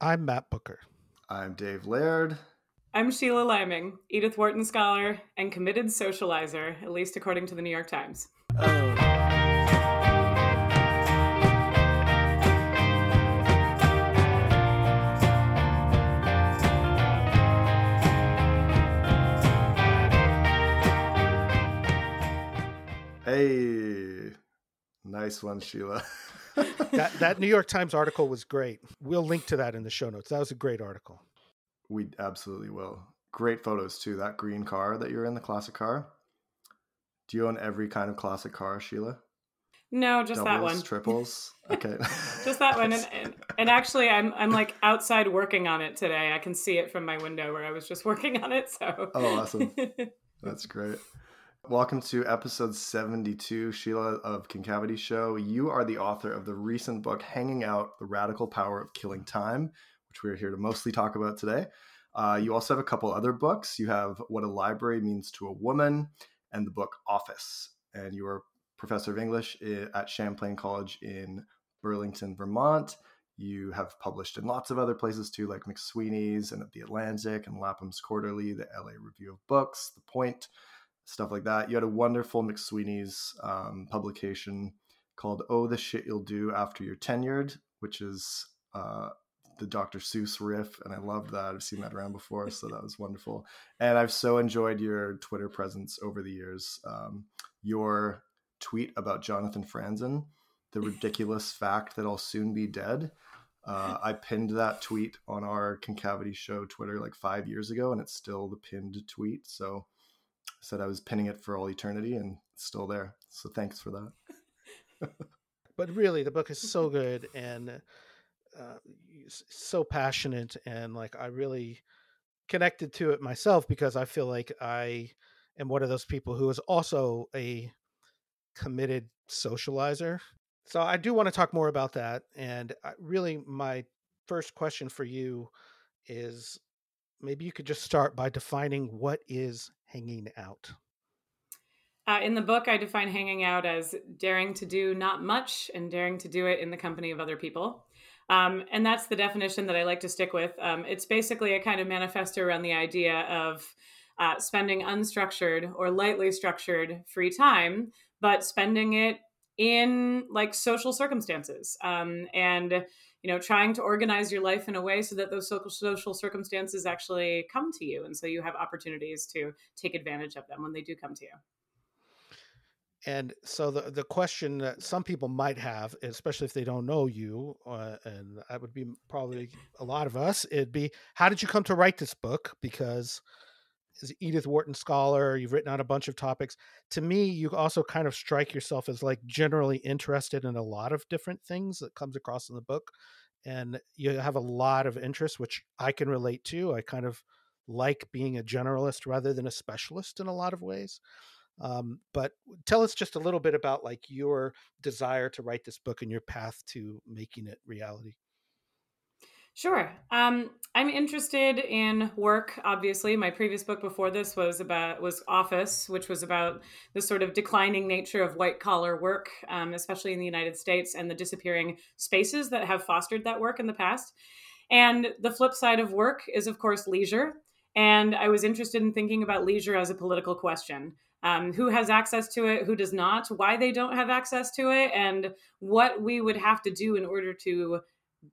I'm Matt Booker. I'm Dave Laird. I'm Sheila Liming, Edith Wharton scholar and committed socializer, at least according to the New York Times. Oh. Hey, nice one, Sheila. that that New York Times article was great. We'll link to that in the show notes. That was a great article. We absolutely will. Great photos too. That green car that you're in, the classic car. Do you own every kind of classic car, Sheila? No, just Doubles, that one. Triples. Okay. just that one. And, and, and, actually, I'm I'm like outside working on it today. I can see it from my window where I was just working on it. So. Oh, awesome. That's great. Welcome to episode 72, Sheila of Concavity Show. You are the author of the recent book, Hanging Out The Radical Power of Killing Time, which we're here to mostly talk about today. Uh, you also have a couple other books. You have What a Library Means to a Woman and the book Office. And you are professor of English at Champlain College in Burlington, Vermont. You have published in lots of other places too, like McSweeney's and at The Atlantic and Lapham's Quarterly, the LA Review of Books, The Point stuff like that. You had a wonderful McSweeney's um, publication called "Oh, the Shit You'll Do After You're Tenured," which is uh, the Dr. Seuss riff, and I loved that. I've seen that around before, so that was wonderful. And I've so enjoyed your Twitter presence over the years. Um, your tweet about Jonathan Franzen, the ridiculous fact that I'll soon be dead. Uh, I pinned that tweet on our Concavity Show Twitter like five years ago, and it's still the pinned tweet. So said I was pinning it for all eternity, and still there. So thanks for that. but really, the book is so good and uh, so passionate, and like I really connected to it myself because I feel like I am one of those people who is also a committed socializer. So I do want to talk more about that. And really, my first question for you is maybe you could just start by defining what is hanging out. Uh, in the book, I define hanging out as daring to do not much and daring to do it in the company of other people. Um, and that's the definition that I like to stick with. Um, it's basically a kind of manifesto around the idea of uh, spending unstructured or lightly structured free time, but spending it in like social circumstances. Um, and you know trying to organize your life in a way so that those social social circumstances actually come to you and so you have opportunities to take advantage of them when they do come to you and so the the question that some people might have, especially if they don't know you, uh, and that would be probably a lot of us, it'd be, how did you come to write this book? Because as Edith Wharton scholar, you've written on a bunch of topics. To me, you also kind of strike yourself as like generally interested in a lot of different things that comes across in the book. And you have a lot of interest, which I can relate to. I kind of like being a generalist rather than a specialist in a lot of ways. Um, but tell us just a little bit about like your desire to write this book and your path to making it reality. Sure. Um, I'm interested in work. Obviously, my previous book before this was about was Office, which was about the sort of declining nature of white collar work, um, especially in the United States, and the disappearing spaces that have fostered that work in the past. And the flip side of work is, of course, leisure. And I was interested in thinking about leisure as a political question. Um, who has access to it, who does not, why they don't have access to it, and what we would have to do in order to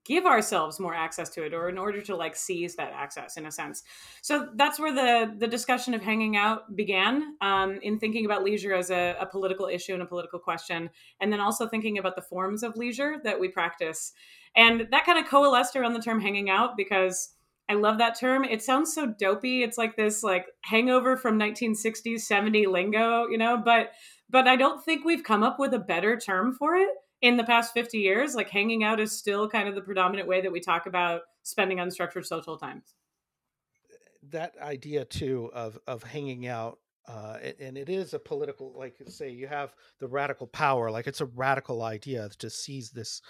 give ourselves more access to it or in order to like seize that access in a sense so that's where the the discussion of hanging out began um, in thinking about leisure as a, a, political issue and a political question and then also thinking about the forms of leisure that we practice and that kind of coalesced around the term hanging out because I love that term. It sounds so dopey. It's like this like hangover from 1960s 70 lingo, you know, but but I don't think we've come up with a better term for it in the past 50 years like hanging out is still kind of the predominant way that we talk about spending unstructured social time that idea too of of hanging out uh, and it is a political like say you have the radical power like it's a radical idea to seize this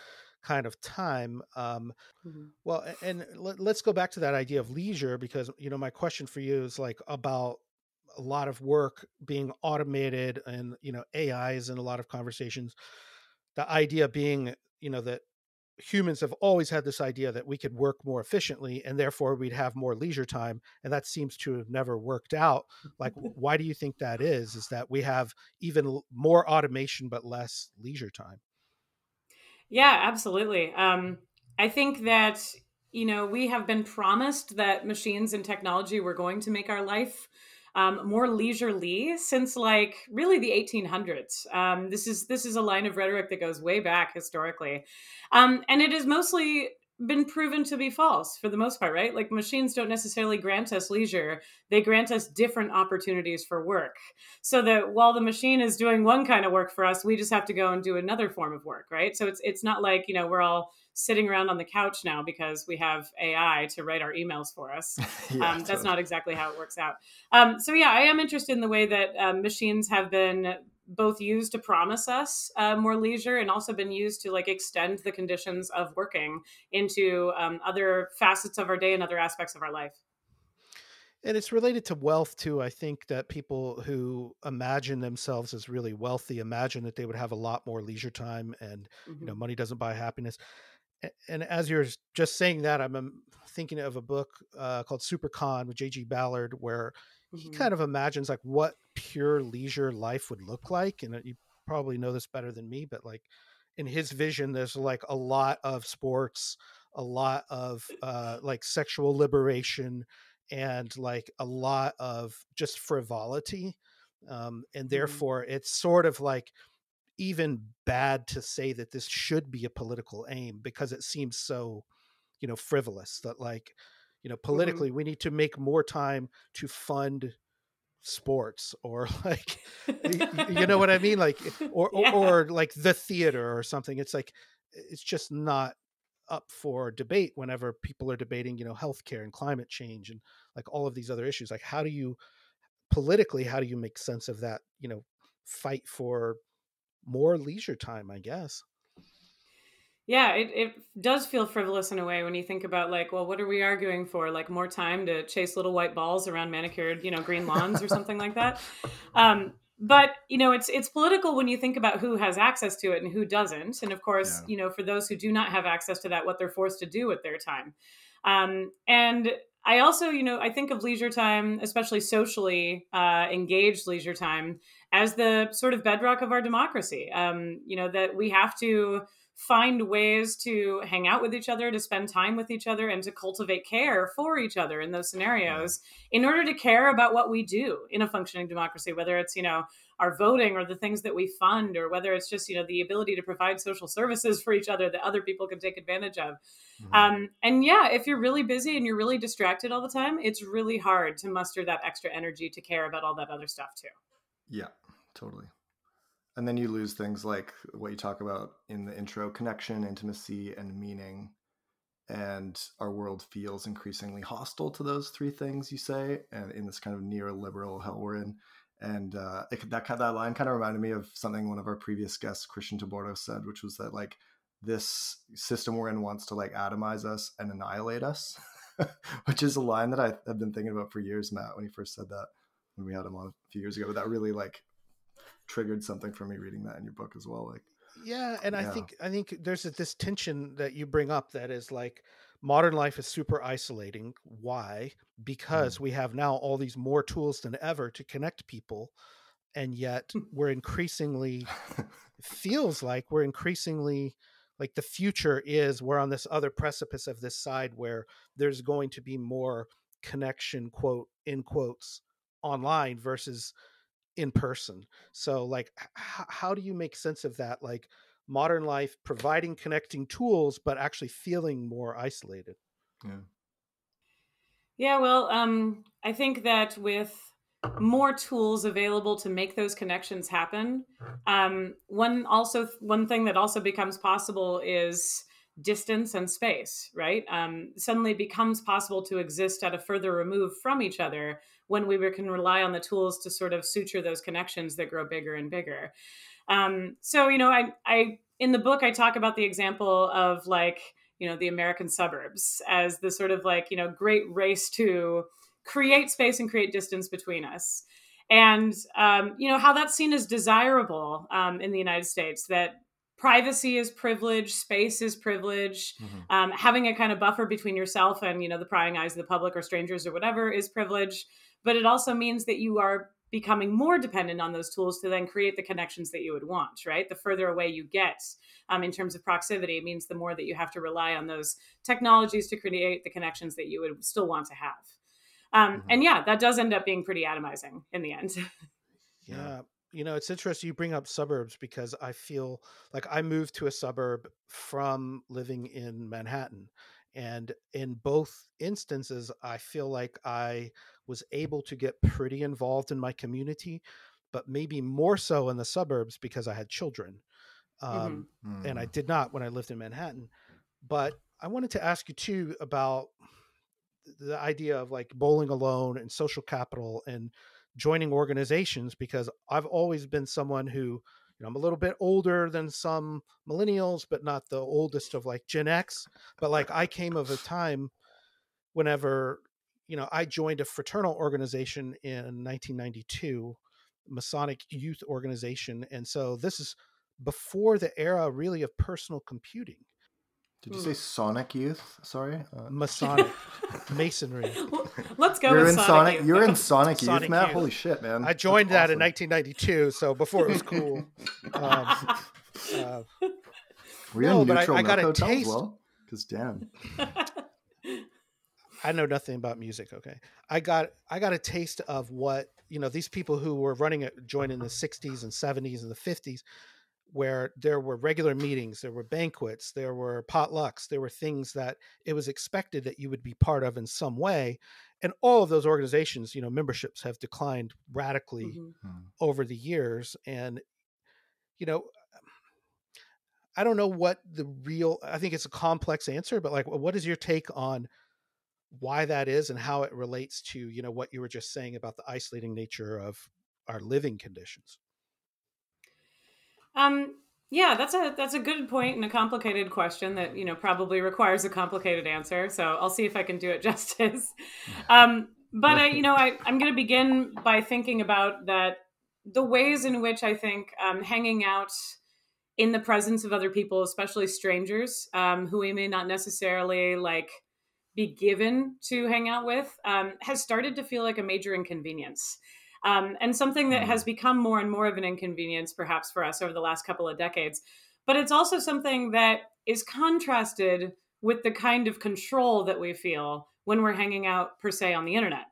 kind of time um, mm-hmm. well and let, let's go back to that idea of leisure because you know my question for you is like about a lot of work being automated and you know ais in a lot of conversations the idea being you know that humans have always had this idea that we could work more efficiently and therefore we'd have more leisure time and that seems to have never worked out. Like why do you think that is is that we have even more automation but less leisure time? Yeah absolutely. Um, i think that you know we have been promised that machines and technology were going to make our life um, more leisurely since like really the 1800s. Um, this is this is a line of rhetoric that goes way back historically, um, and it has mostly been proven to be false for the most part, right? Like machines don't necessarily grant us leisure; they grant us different opportunities for work. So that while the machine is doing one kind of work for us, we just have to go and do another form of work, right? So it's it's not like you know we're all sitting around on the couch now because we have AI to write our emails for us. yeah, um, that's not exactly how it works out. Um, so yeah, I am interested in the way that um, machines have been both used to promise us uh, more leisure and also been used to like extend the conditions of working into um, other facets of our day and other aspects of our life and it's related to wealth too i think that people who imagine themselves as really wealthy imagine that they would have a lot more leisure time and mm-hmm. you know money doesn't buy happiness and as you're just saying that, I'm um, thinking of a book uh, called Super-Cannes with J.G. Ballard, where mm-hmm. he kind of imagines like what pure leisure life would look like. And uh, you probably know this better than me, but like in his vision, there's like a lot of sports, a lot of uh, like sexual liberation, and like a lot of just frivolity. Um, and mm-hmm. therefore, mm-hmm. it's sort of like even bad to say that this should be a political aim because it seems so you know frivolous that like you know mm-hmm. politically mm-hmm. we need to make more time to fund sports or like you know what i mean like or, yeah. or, or like the theater or something it's like it's just not up for debate whenever people are debating you know healthcare and climate change and like all of these other issues like how do you politically how do you make sense of that you know fight for more leisure time, I guess. Yeah, it, it does feel frivolous in a way when you think about like, well, what are we arguing for? Like more time to chase little white balls around manicured, you know, green lawns or something like that. Um, but you know, it's it's political when you think about who has access to it and who doesn't. And of course, yeah. you know, for those who do not have access to that, what they're forced to do with their time. Um, and I also, you know, I think of leisure time, especially socially uh, engaged leisure time, as the sort of bedrock of our democracy. Um, you know, that we have to find ways to hang out with each other, to spend time with each other, and to cultivate care for each other in those scenarios in order to care about what we do in a functioning democracy, whether it's, you know, our voting or the things that we fund, or whether it's just, you know, the ability to provide social services for each other that other people can take advantage of. Mm-hmm. Um, and yeah, if you're really busy and you're really distracted all the time, it's really hard to muster that extra energy to care about all that other stuff too. Yeah, totally. And then you lose things like what you talk about in the intro connection, intimacy, and meaning. And our world feels increasingly hostile to those three things you say, and in this kind of neoliberal hell we're in. And uh, it, that that line kind of reminded me of something one of our previous guests, Christian Tabordo, said, which was that like this system we're in wants to like atomize us and annihilate us, which is a line that I have been thinking about for years, Matt, when he first said that when we had him on a few years ago. But that really like triggered something for me reading that in your book as well. Like, yeah, and yeah. I think I think there's this tension that you bring up that is like modern life is super isolating. Why? Because mm. we have now all these more tools than ever to connect people, and yet we're increasingly feels like we're increasingly like the future is we're on this other precipice of this side where there's going to be more connection quote in quotes online versus in person so like h- how do you make sense of that like modern life providing connecting tools but actually feeling more isolated yeah yeah well um i think that with more tools available to make those connections happen um one also one thing that also becomes possible is distance and space, right? Um, suddenly becomes possible to exist at a further remove from each other when we can rely on the tools to sort of suture those connections that grow bigger and bigger. Um, so, you know, I, I, in the book, I talk about the example of like, you know, the American suburbs as the sort of like, you know, great race to create space and create distance between us. And, um, you know, how that's seen as desirable um, in the United States that privacy is privilege space is privilege mm-hmm. um, having a kind of buffer between yourself and you know the prying eyes of the public or strangers or whatever is privilege but it also means that you are becoming more dependent on those tools to then create the connections that you would want right? The further away you get um, in terms of proximity it means the more that you have to rely on those technologies to create the connections that you would still want to have. Um, mm-hmm. and yeah that does end up being pretty atomizing in the end. Yeah. You know it's interesting you bring up suburbs because i feel like i moved to a suburb from living in manhattan and in both instances i feel like i was able to get pretty involved in my community but maybe more so in the suburbs because i had children um, mm-hmm. and i mm. did not when i lived in manhattan but i wanted to ask you too about the idea of like bowling alone and social capital and joining organizations because I've always been someone who, you know, I'm a little bit older than some millennials, but not the oldest of like Gen X. But like I came of a time whenever, you know, I joined a fraternal organization in 1992, Masonic Youth Organization. And so this is before the era really of personal computing. Did you say Sonic Youth? Sorry, uh, Masonic Masonry. Let's go. You're in Sonic. Sonic You're in Sonic, Sonic Youth, Matt. Youth. Holy shit, man! I joined That's that awesome. in 1992, so before it was cool. um, uh, Were you no, in neutral I, I got a taste. Well, because damn. I know nothing about music. Okay, I got I got a taste of what you know. These people who were running it, joined in the '60s and '70s and the '50s where there were regular meetings, there were banquets, there were potlucks, there were things that it was expected that you would be part of in some way. And all of those organizations, you know, memberships have declined radically mm-hmm. Hmm. over the years. And, you know, I don't know what the real, I think it's a complex answer, but like, what is your take on why that is and how it relates to, you know, what you were just saying about the isolating nature of our living conditions? Um, yeah, that's a that's a good point and a complicated question that you know probably requires a complicated answer. So I'll see if I can do it justice. Um, but I, you know, I, I'm going to begin by thinking about that the ways in which I think um, hanging out in the presence of other people, especially strangers um, who we may not necessarily like be given to hang out with, um, has started to feel like a major inconvenience um, and something that has mm. become more and more of an inconvenience, perhaps for us over the last couple of decades. But it's also something that is contrasted with the kind of control that we feel when we're hanging out, per se, on the internet.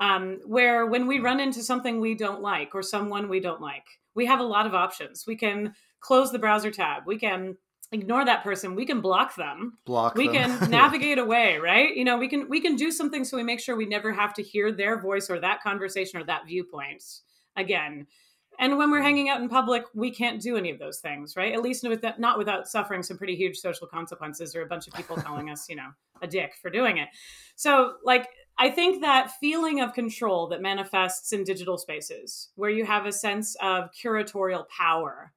Um, where when we run into something we don't like or someone we don't like, we have a lot of options. We can close the browser tab, we can ignore that person we can block them. Block we them. can navigate away right? You know we can we can do something so we make sure we never have to hear their voice or that conversation or that viewpoint again. And when we're hanging out in public we can't do any of those things right? At least with that, not without suffering some pretty huge social consequences or a bunch of people calling us you know a dick for doing it. So like i think that feeling of control that manifests in digital spaces where you have a sense of curatorial power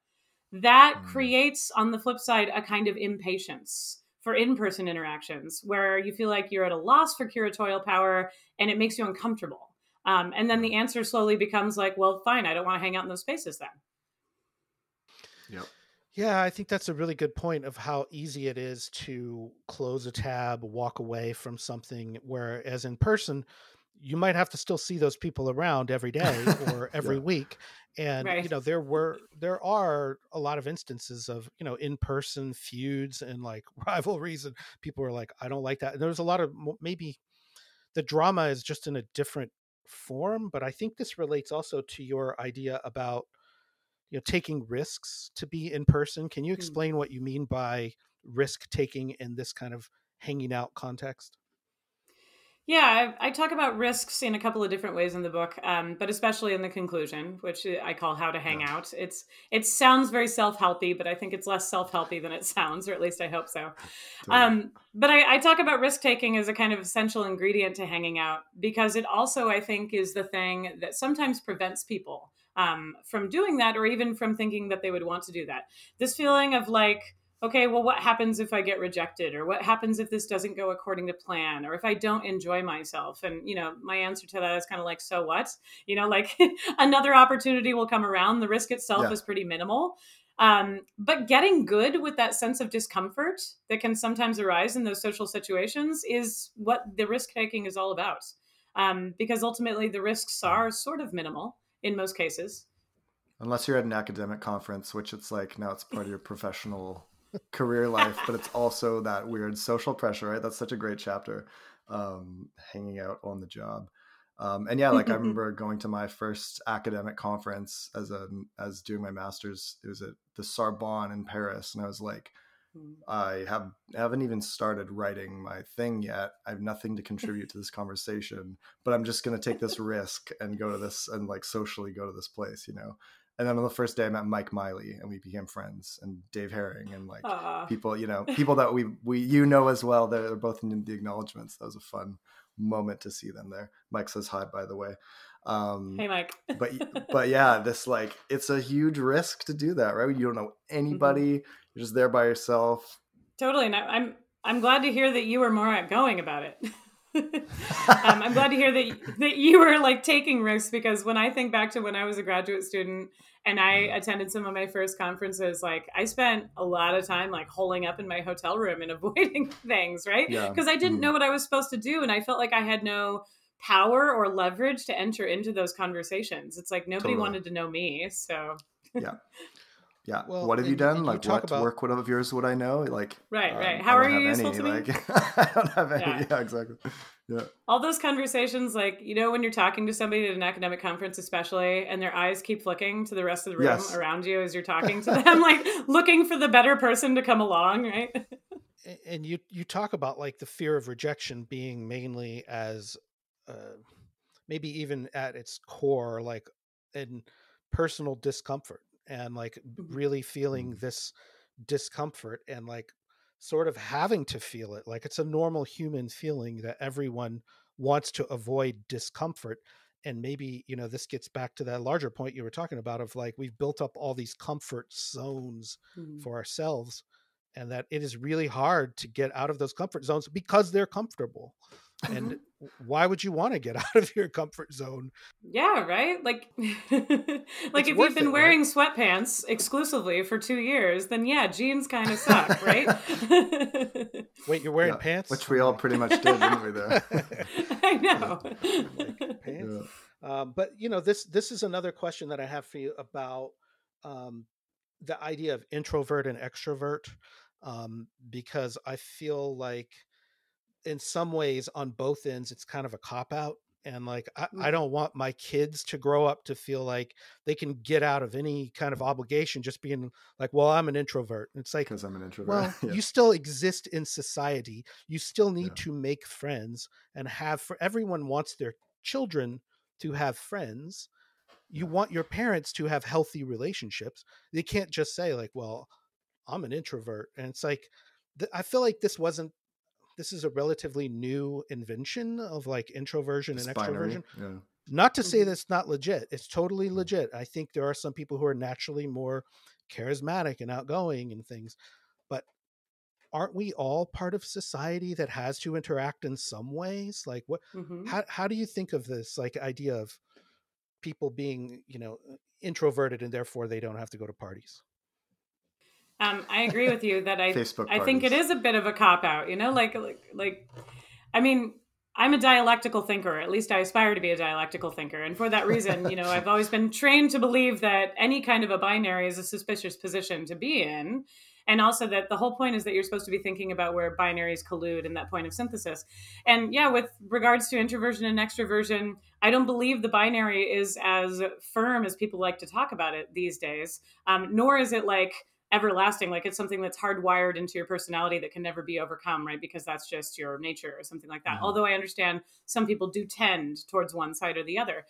that mm. creates on the flip side a kind of impatience for in-person interactions where you feel like you're at a loss for curatorial power and it makes you uncomfortable um, and then the answer slowly becomes like well fine i don't want to hang out in those spaces then yep yeah, I think that's a really good point of how easy it is to close a tab, walk away from something. Whereas in person, you might have to still see those people around every day or every yeah. week and right. you know there were there are a lot of instances of you know in-person feuds and like rivalries and people are like i don't like that and there's a lot of maybe the drama is just in a different form but i think this relates also to your idea about you know taking risks to be in person can you hmm. explain mm. what you mean by risk taking in this kind of hanging out context yeah, I, I, talk about risks in a couple of different ways in the book, um, but especially in the conclusion, which I call "How to Hang Out." It's it sounds very self helpy, but I think it's less self helpy than it sounds, or at least I hope so. Um, but I, I talk about risk taking as a kind of essential ingredient to hanging out because it also, I think, is the thing that sometimes prevents people um, from doing that, or even from thinking that they would want to do that. This feeling of like okay, well, what happens if I get rejected? Or what happens if this doesn't go according to plan? Or if I don't enjoy myself? And, you know, my answer to that is kind of like, so what? You know, like another opportunity will come around. The risk itself yeah. is pretty minimal. Um, but getting good with that sense of discomfort that can sometimes arise in those social situations is what the risk taking is all about. Um, because ultimately, the risks are sort of minimal in most cases. Unless you're at an academic conference, which it's like now it's part of your professional career life, but it's also that weird social pressure, right? That's such a great chapter, um, hanging out on the job. Um, and yeah, like I remember going to my first academic conference as a as doing my master's. It was at the Sorbonne in Paris, and I was like, hmm. I have haven't even started writing my thing yet. I have nothing to contribute to this conversation, but I'm just going to take this risk and go to this and like socially go to this place, you know. And then on the first day, I met Mike Miley, and we became friends, and Dave Hering, and like Aww. people, you know, people that we we you know as well. They're, they're both in the acknowledgments. That was a fun moment to see them there. Mike says hi, by the way. Um, hey, Mike. but but yeah, this like it's a huge risk to do that, right? You don't know anybody. Mm-hmm. You're just there by yourself. Totally, and I'm I'm glad to hear that you were more outgoing about it. um, I'm glad to hear that that you were like taking risks because when I think back to when I was a graduate student and I mm-hmm. attended some of my first conferences, like I spent a lot of time like holing up in my hotel room and avoiding things, right? Because yeah. I didn't mm. know what I was supposed to do, and I felt like I had no power or leverage to enter into those conversations. It's like nobody totally. wanted to know me, so yeah. Yeah. Well, what have and, you done? Like, you what about... work? What of yours would I know? Like, right, um, right. How are you useful any, to me? Like, I don't have any. Yeah. yeah, exactly. Yeah. All those conversations, like you know, when you're talking to somebody at an academic conference, especially, and their eyes keep flicking to the rest of the room yes. around you as you're talking to them, like looking for the better person to come along, right? and you you talk about like the fear of rejection being mainly as uh, maybe even at its core, like in personal discomfort and like mm-hmm. really feeling mm-hmm. this discomfort and like sort of having to feel it like it's a normal human feeling that everyone wants to avoid discomfort and maybe you know this gets back to that larger point you were talking about of like we've built up all these comfort zones mm-hmm. for ourselves and that it is really hard to get out of those comfort zones because they're comfortable and mm-hmm. why would you want to get out of your comfort zone yeah right like like if you've been it, wearing right? sweatpants exclusively for two years then yeah jeans kind of suck right wait you're wearing yeah, pants which we all pretty much did didn't we there i know like pants. Yeah. Um, but you know this this is another question that i have for you about um, the idea of introvert and extrovert um, because i feel like in some ways on both ends it's kind of a cop out and like I, I, mm. don't want my kids to grow up to feel like they can get out of any kind of obligation just being like well i'm an introvert it's like because i'm an introvert well yeah. you still exist in society you still need yeah. to make friends and have for everyone wants their children to have friends you want your parents to have healthy relationships they can't just say like well i'm an introvert and it's like i feel like this wasn't this is a relatively new invention of like introversion it's and extroversion. Yeah. Not to say mm-hmm. that's not legit. It's totally legit. I think there are some people who are naturally more charismatic and outgoing and things. But aren't we all part of society that has to interact in some ways? Like what mm-hmm. how how do you think of this like idea of people being, you know, introverted and therefore they don't have to go to parties? Um, I agree with you that I Facebook I think it is a bit of a cop out, you know, like like like I mean, I'm a dialectical thinker, at least I aspire to be a dialectical thinker. And for that reason, you know, I've always been trained to believe that any kind of a binary is a suspicious position to be in. And also that the whole point is that you're supposed to be thinking about where binaries collude and that point of synthesis. And yeah, with regards to introversion and extroversion, I don't believe the binary is as firm as people like to talk about it these days. Um, nor is it like everlasting like it's something that's hardwired into your personality that can never be overcome right? Because that's just your nature or something like that. Mm-hmm. although i understand some people do tend towards one side or the other.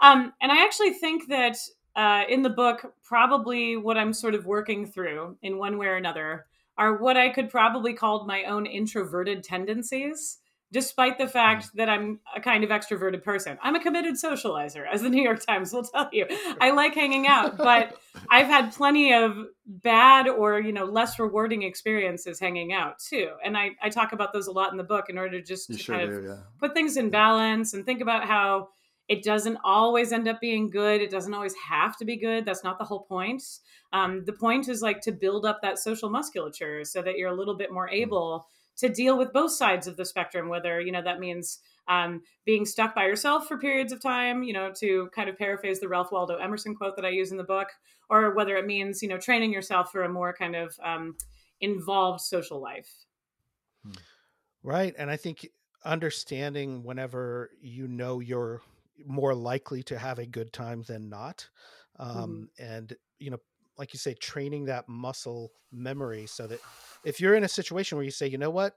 Um, and i actually think that uh, in the book probably what i'm sort of working through in one way or another are what i could probably call my own introverted tendencies despite the fact mm. that I'm a kind of extroverted person. I'm a committed socializer, as the New York Times will tell you. I like hanging out, but I've had plenty of bad or, you know, less rewarding experiences hanging out too. And I, I talk about those a lot in the book in order to just to sure kind do, of yeah. put things in balance and think about how it doesn't always end up being good. It doesn't always have to be good. That's not the whole point. Um, the point is like to build up that social musculature so that you're a little bit more mm. able to deal with both sides of the spectrum, whether, you know, that means um, being stuck by yourself for periods of time, you know, to kind of paraphrase the Ralph Waldo Emerson quote that I use in the book, or whether it means, you know, training yourself for a more kind of um, involved social life. Hmm. Right. And I think understanding whenever you know you're more likely to have a good time than not. Um, mm-hmm. And, you know, like you say, training that muscle memory so that if you're in a situation where you say, you know what,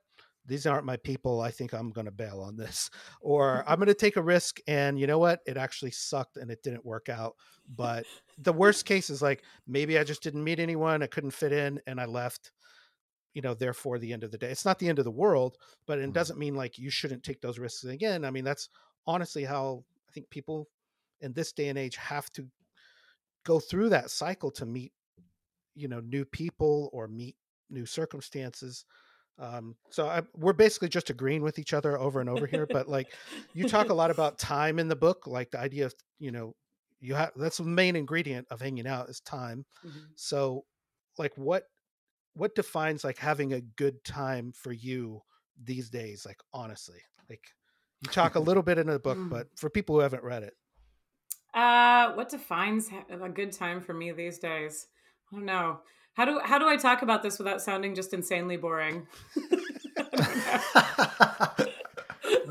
these aren't my people, I think I'm going to bail on this, or I'm going to take a risk. And you know what, it actually sucked and it didn't work out. But the worst case is like maybe I just didn't meet anyone, I couldn't fit in, and I left you know therefore the end of the day it's not the end of the world but it mm-hmm. doesn't mean like you shouldn't take those risks again i mean that's honestly how i think people in this day and age have to go through that cycle to meet you know new people or meet new circumstances um, so I, we're basically just agreeing with each other over and over here but like you talk a lot about time in the book like the idea of you know you have that's the main ingredient of hanging out is time mm-hmm. so like what what defines like having a good time for you these days like honestly like you talk a little bit in the book mm. but for people who haven't read it uh what defines a good time for me these days i don't know how do how do i talk about this without sounding just insanely boring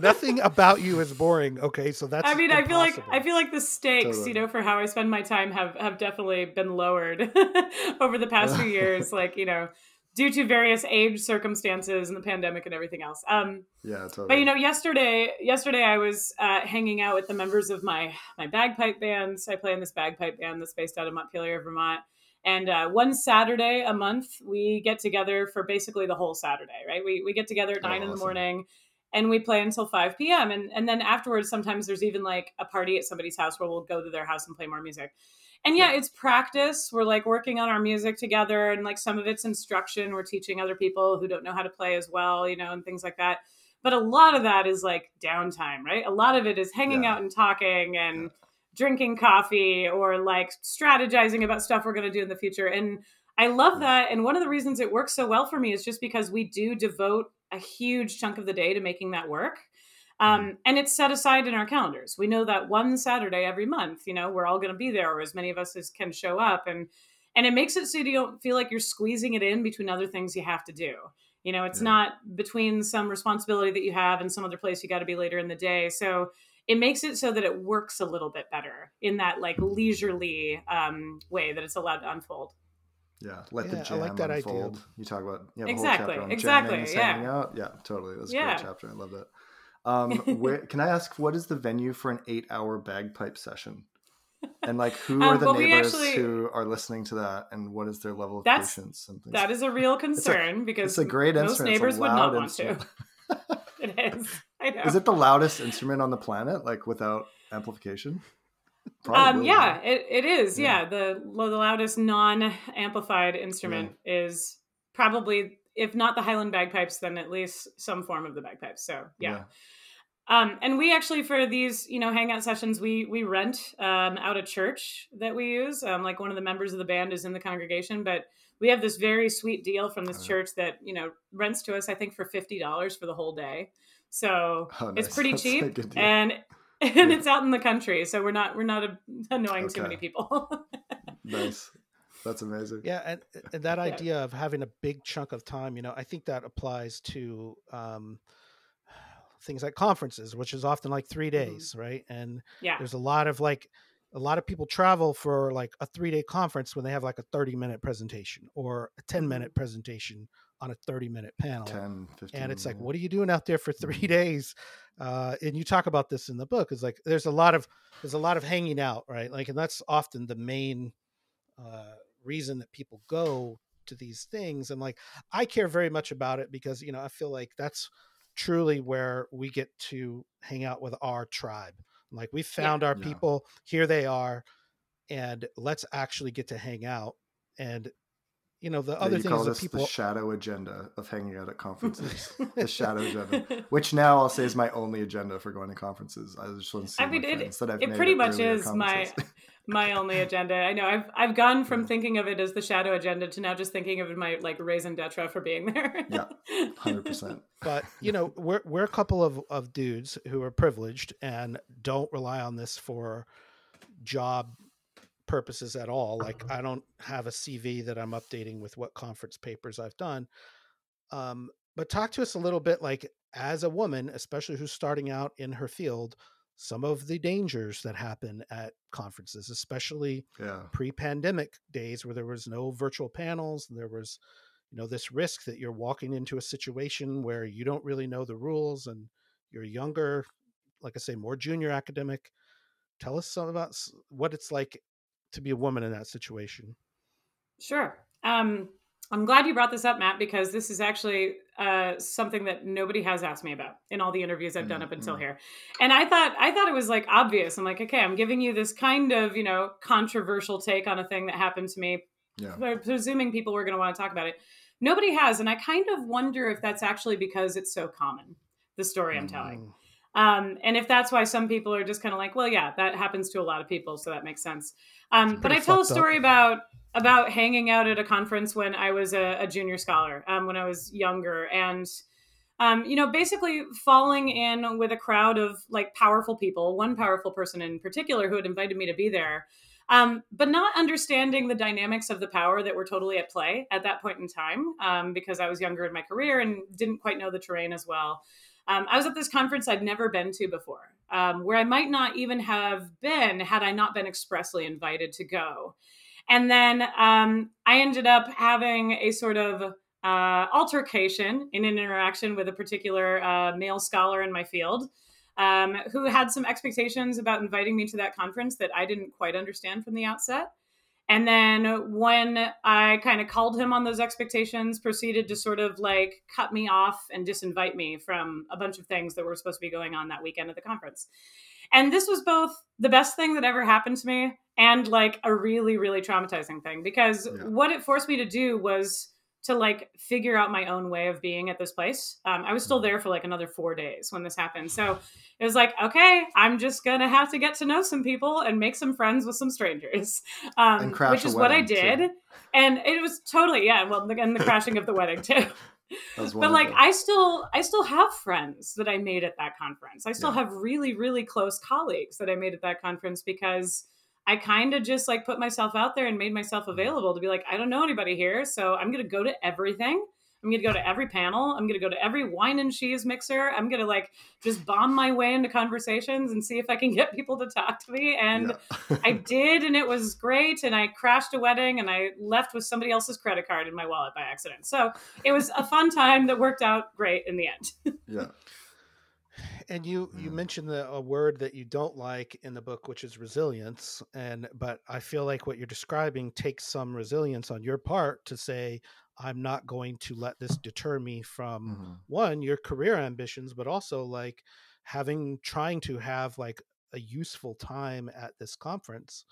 nothing about you is boring. Okay, so that's. I mean, impossible. I feel like I feel like the stakes, totally. you know, for how I spend my time have have definitely been lowered over the past few years. Like you know, due to various age circumstances and the pandemic and everything else. Um, yeah, totally. But you know, yesterday, yesterday I was uh, hanging out with the members of my my bagpipe bands. I play in this bagpipe band that's based out of Montpelier, Vermont. And uh, one Saturday a month, we get together for basically the whole Saturday, right? We, we get together at oh, nine oh, in the morning and we play until 5 p.m. And, and then afterwards, sometimes there's even like a party at somebody's house where we'll go to their house and play more music. And yeah, yeah, it's practice. We're like working on our music together, and like some of it's instruction. We're teaching other people who don't know how to play as well, you know, and things like that. But a lot of that is like downtime, right? A lot of it is hanging yeah. out and talking and. Drinking coffee or like strategizing about stuff we're going to do in the future. And I love that. And one of the reasons it works so well for me is just because we do devote a huge chunk of the day to making that work. Um, mm-hmm. and it's set aside in our calendars. We know that one Saturday every month, you know, we're all going to be there, or as many of us as can show up, and and it makes it so you don't feel like you're squeezing it in between other things you have to do. You know, it's yeah. not between some responsibility that you have and some other place you got to be later in the day. So it makes it so that it works a little bit better in that like leisurely um, way that it's allowed to unfold. Yeah, let yeah, the jam I like that unfold. Idea. You talk about you exactly, whole exactly, jamming yeah. out. Yeah, totally. That's a yeah. great chapter. I love that. Um, where can I ask what is the venue for an eight-hour bagpipe session? And like, who are um, the neighbors actually, who are listening to that, and what is their level of patience? And that is a real concern it's a, because it's a great most instrument. neighbors would not want to. it is. I know. Is it the loudest instrument on the planet, like without amplification? Um, yeah, it, it is. Yeah. yeah. The, the loudest non amplified instrument yeah. is probably, if not the Highland bagpipes, then at least some form of the bagpipes. So, yeah. yeah. Um, and we actually, for these, you know, hangout sessions, we we rent um, out a church that we use. Um, like one of the members of the band is in the congregation, but we have this very sweet deal from this church that you know rents to us, I think, for fifty dollars for the whole day. So oh, nice. it's pretty That's cheap, and and yeah. it's out in the country, so we're not we're not annoying okay. too many people. nice. That's amazing. Yeah, and, and that idea yeah. of having a big chunk of time, you know, I think that applies to um, things like conferences, which is often like three mm-hmm. days, mm-hmm. right? And yeah. there's a lot of like a lot of people travel for like a three day conference when they have like a 30 minute presentation or a 10 minute mm-hmm. presentation on a 30 minute panel 10 15 and it's like what are you doing out there for three mm-hmm. days uh, and you talk about this in the book is like there's a lot of there's a lot of hanging out right like and that's often the main uh, reason that people go to these things and like i care very much about it because you know i feel like that's truly where we get to hang out with our tribe like we found yeah. our yeah. people here they are and let's actually get to hang out and you know the Yeah, other you thing call is that this people the shadow agenda of hanging out at conferences. the shadow agenda, which now I'll say is my only agenda for going to conferences. I just want to see I mean, my it- that I've it pretty much is my my only agenda. I know I've I've gone from Yeah. thinking of it as the shadow agenda to now just thinking of it my like raison d'etre for being there. Yeah, hundred percent. but you know we're we're a couple of of dudes who are privileged and don't rely on this for job purposes at all like i don't have a cv that i'm updating with what conference papers i've done um, but talk to us a little bit like as a woman especially who's starting out in her field some of the dangers that happen at conferences especially Yeah, pre-pandemic days where there was no virtual panels there was you know this risk that you're walking into a situation where you don't really know the rules and you're younger like i say more junior academic. Tell us some about what it's like to be a woman in that situation Sure. Um, I'm glad you brought this up, Matt, because this is actually uh, something that nobody has asked me about in all the interviews I've done up until Mhm. here. And I thought I thought it was like obvious. I'm like, okay, I'm giving you this kind of you know controversial take on a thing that happened to me. yeah, presuming people were going to want to talk about it. Nobody has, and I kind of wonder if that's actually because it's so common. The story I'm telling. Mm, Um, and if that's why some people are just kind of like, well, yeah, that happens to a lot of people, so that makes sense. Um, but I tell a fucked up. story about about hanging out at a conference when I was a, a junior scholar, um, when I was younger, and um, you know, basically falling in with a crowd of like powerful people. One powerful person in particular who had invited me to be there. Um, but not understanding the dynamics of the power that were totally at play at that point in time, um, because I was younger in my career and didn't quite know the terrain as well. Um, I was at this conference I'd never been to before, um, where I might not even have been had I not been expressly invited to go. And then um, I ended up having a sort of uh, altercation in an interaction with a particular uh, male scholar in my field um, who had some expectations about inviting me to that conference that I didn't quite understand from the outset. And then when I kind of called him on those expectations, proceeded to sort of like cut me off and disinvite me from a bunch of things that were supposed to be going on that weekend at the conference. And this was both the best thing that ever happened to me and like a really, really traumatizing thing because Yeah. what it forced me to do was to like figure out my own way of being at this place. Um, I was still there for like another four days when this happened. So it was like, okay, I'm just gonna have to get to know some people and make some friends with some strangers, um, And crash which is what I wedding, too. did. And it was totally yeah. Well, and the crashing of the wedding too. but like. I still I still have friends that I made at that conference. I still Yeah. have really really close colleagues that I made at that conference because I kind of just like put myself out there and made myself mm-hmm. available to be like I don't know anybody here, so I'm going to go to everything. I'm going to go to every panel. I'm going to go to every wine and cheese mixer. I'm going to like just bomb my way into conversations and see if I can get people to talk to me and Yeah. I did, and it was great. And I crashed a wedding, and I left with somebody else's credit card in my wallet by accident. So it was a fun time that worked out great in the end. yeah, and you you Mm. mentioned the a word that you don't like in the book which is resilience and but i feel like what you're describing takes some resilience on your part to say i'm not going to let this deter me from Mhm. one your career ambitions but also like having trying to have like a useful time at this conference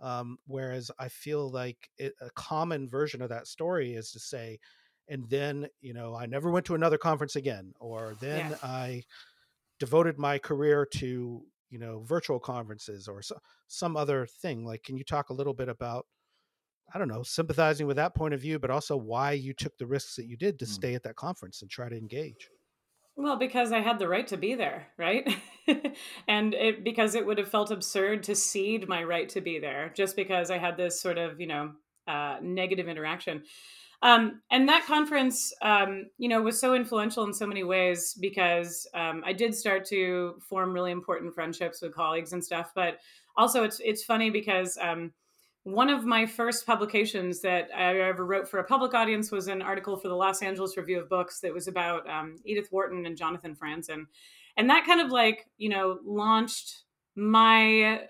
um, whereas i feel like it, a common version of that story is to say and then you know i never went to another conference again or then Yeah. i devoted my career to you know virtual conferences or so, some other thing like can you talk a little bit about i don't know sympathizing with that point of view but also why you took the risks that you did to Mm. stay at that conference and try to engage Well, because I had the right to be there, right? and it because it would have felt absurd to cede my right to be there just because I had this sort of, you know, uh, negative interaction. Um, and that conference, um, you know, was so influential in so many ways because um, I did start to form really important friendships with colleagues and stuff. But also, it's it's funny because um, one of my first publications that I ever wrote for a public audience was an article for the Los Angeles Review of Books that was about um, Edith Wharton and Jonathan Franzen. And that kind of like, you know, launched my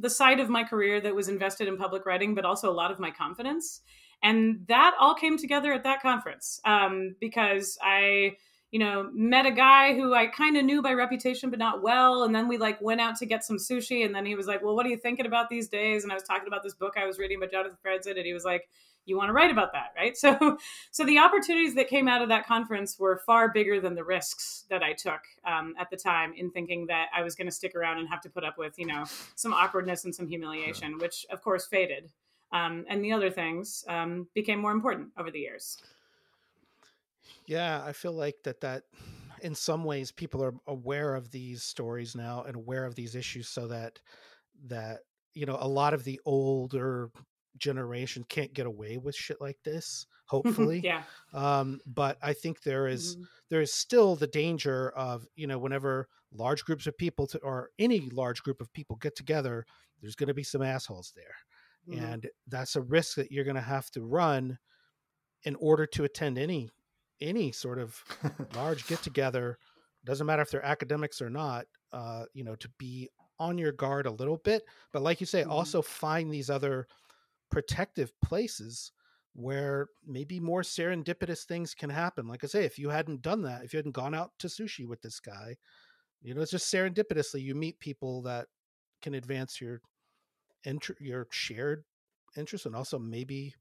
the side of my career that was invested in public writing, but also a lot of my confidence. And that all came together at that conference um, because I, you know, met a guy who I kind of knew by reputation, but not well. And then we like went out to get some sushi. And then he was like, Well, what are you thinking about these days? And I was talking about this book I was reading by Jonathan Franzen. And he was like, you want to write about that, right? So, so the opportunities that came out of that conference were far bigger than the risks that I took um, at the time in thinking that I was going to stick around and have to put up with, you know, some awkwardness and some humiliation, which of course faded. Um, and the other things um, became more important over the years. Yeah, I feel like that that in some ways people are aware of these stories now and aware of these issues so that that you know a lot of the older generation can't get away with shit like this hopefully yeah um but i think there is, Mhm. there is still the danger of you know whenever large groups of people to, or any large group of people get together there's going to be some assholes there Mhm. and that's a risk that you're going to have to run in order to attend any any sort of large get together doesn't matter if they're academics or not uh you know to be on your guard a little bit but like you say Mhm. also find these other protective places where maybe more serendipitous things can happen like i say if you hadn't done that if you hadn't gone out to sushi with this guy you know it's just serendipitously you meet people that can advance your inter- your shared interest and also maybe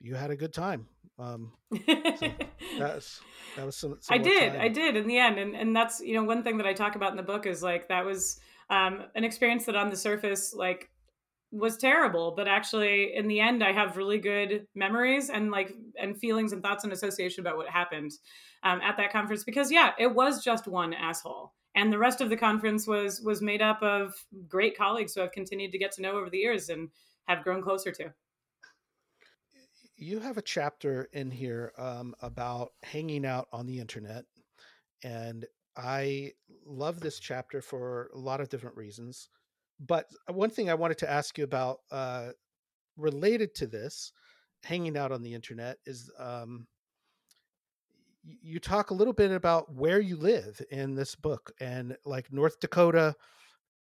you had a good time um that's that was some I somewhat did, I did in the end, and and that's you know one thing that I talk about in the book is like that was um, an experience that on the surface like was terrible, but actually in the end I have really good memories and like and feelings and thoughts and association about what happened um, at that conference because yeah, it was just one asshole. And the rest of the conference was was made up of great colleagues who I've continued to get to know over the years and have grown closer to. you have a chapter in here um, about hanging out on the internet and i love this chapter for a lot of different reasons but one thing i wanted to ask you about uh, related to this hanging out on the internet is um, you talk a little bit about where you live in this book and like north dakota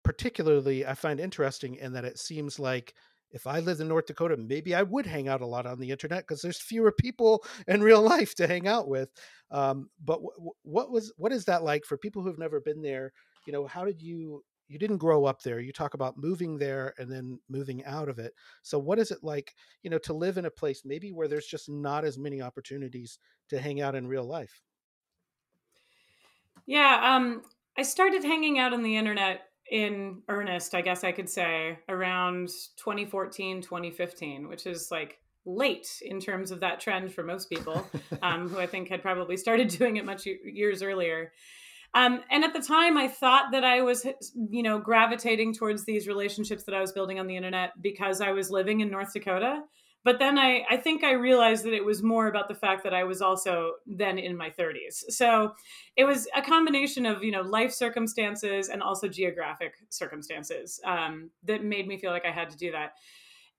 particularly i find interesting in that it seems like if I lived in North Dakota, maybe I would hang out a lot on the internet because there's fewer people in real life to hang out with. Um, but w- what was what is that like for people who've never been there? You know, how did you you didn't grow up there? You talk about moving there and then moving out of it. So what is it like, you know, to live in a place maybe where there's just not as many opportunities to hang out in real life? Yeah, um, I started hanging out on the internet in earnest, I guess I could say, around 2014, 2015, which is like late in terms of that trend for most people, um, who I think had probably started doing it much years earlier. Um, and at the time, I thought that I was, you know, gravitating towards these relationships that I was building on the internet because I was living in North Dakota. But then I, I think I realized that it was more about the fact that I was also then in my 30s. So it was a combination of, you know, life circumstances and also geographic circumstances um, that made me feel like I had to do that.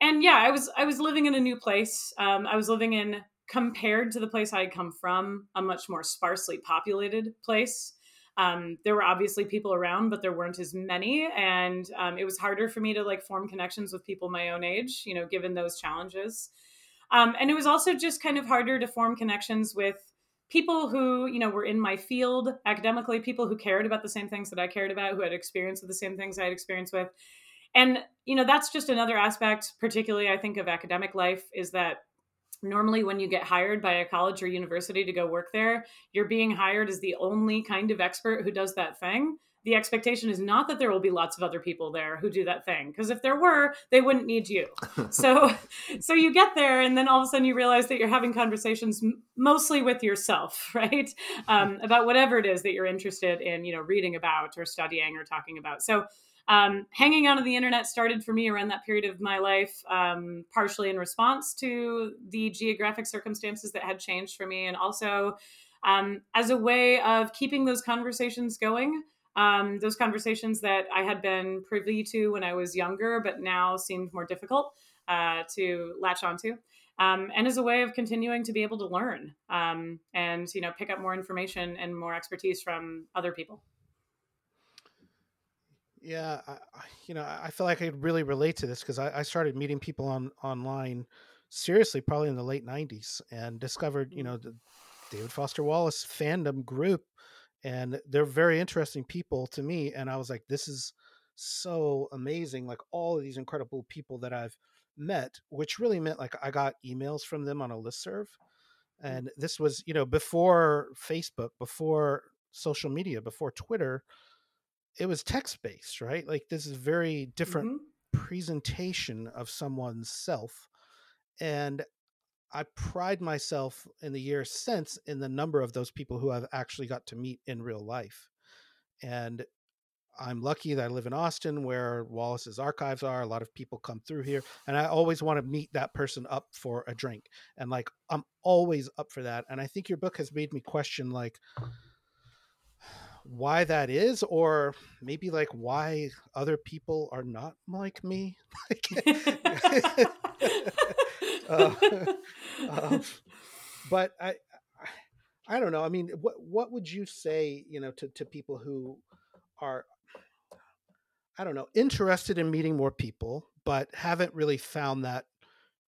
And yeah, I was I was living in a new place. Um, I was living in compared to the place I had come from, a much more sparsely populated place. Um, there were obviously people around, but there weren't as many, and um, it was harder for me to like form connections with people my own age, you know, given those challenges. Um, and it was also just kind of harder to form connections with people who, you know, were in my field academically, people who cared about the same things that I cared about, who had experience with the same things I had experience with. And, you know, that's just another aspect, particularly I think of academic life, is that normally when you get hired by a college or university to go work there, you're being hired as the only kind of expert who does that thing. The expectation is not that there will be lots of other people there who do that thing because if there were, they wouldn't need you. so so you get there and then all of a sudden you realize that you're having conversations mostly with yourself, right? Um, about whatever it is that you're interested in, you know, reading about or studying or talking about. So um, hanging out on the internet started for me around that period of my life, um, partially in response to the geographic circumstances that had changed for me, and also um, as a way of keeping those conversations going. Um, those conversations that I had been privy to when I was younger, but now seemed more difficult uh, to latch onto. Um, and as a way of continuing to be able to learn um, and you know pick up more information and more expertise from other people. Yeah, I, you know, I feel like I could really relate to this because I, I started meeting people on online seriously probably in the late '90s and discovered, you know, the David Foster Wallace fandom group, and they're very interesting people to me. And I was like, this is so amazing! Like all of these incredible people that I've met, which really meant like I got emails from them on a list serve. Mm. And this was, you know, before Facebook, before social media, before Twitter, it was text based, right? Like this is very different Mhm. presentation of someone's self. And I pride myself in the years since in the number of those people who I've actually got to meet in real life. And I'm lucky that I live in Austin where Wallace's archives are. A lot of people come through here. And I always want to meet that person up for a drink. And like, I'm always up for that. And I think your book has made me question, like, why that is, or maybe like why other people are not like me. Like, uh, um, but I, I don't know. I mean, what what would you say, you know, to to people who are, I don't know, interested in meeting more people, but haven't really found that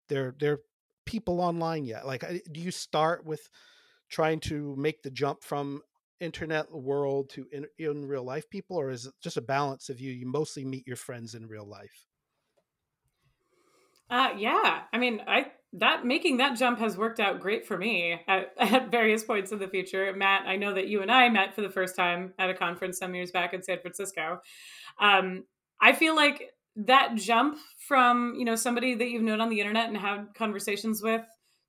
they're they're people online yet? Like, do you start with trying to make the jump from internet world to in, in real life people, or is it just a balance of you? You mostly meet your friends in real life. Uh, yeah, I mean, I that making that jump has worked out great for me at, at various points in the future. Matt, I know that you and I met for the first time at a conference some years back in San Francisco. Um, I feel like that jump from you know somebody that you've known on the internet and had conversations with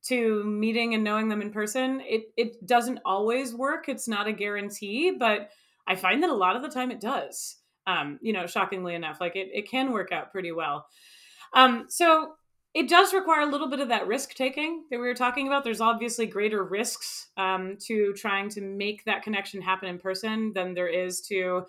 to meeting and knowing them in person, it it doesn't always work. It's not a guarantee, but I find that a lot of the time it does. Um, you know, shockingly enough, like it, it can work out pretty well. Um, so it does require a little bit of that risk taking that we were talking about. There's obviously greater risks um, to trying to make that connection happen in person than there is to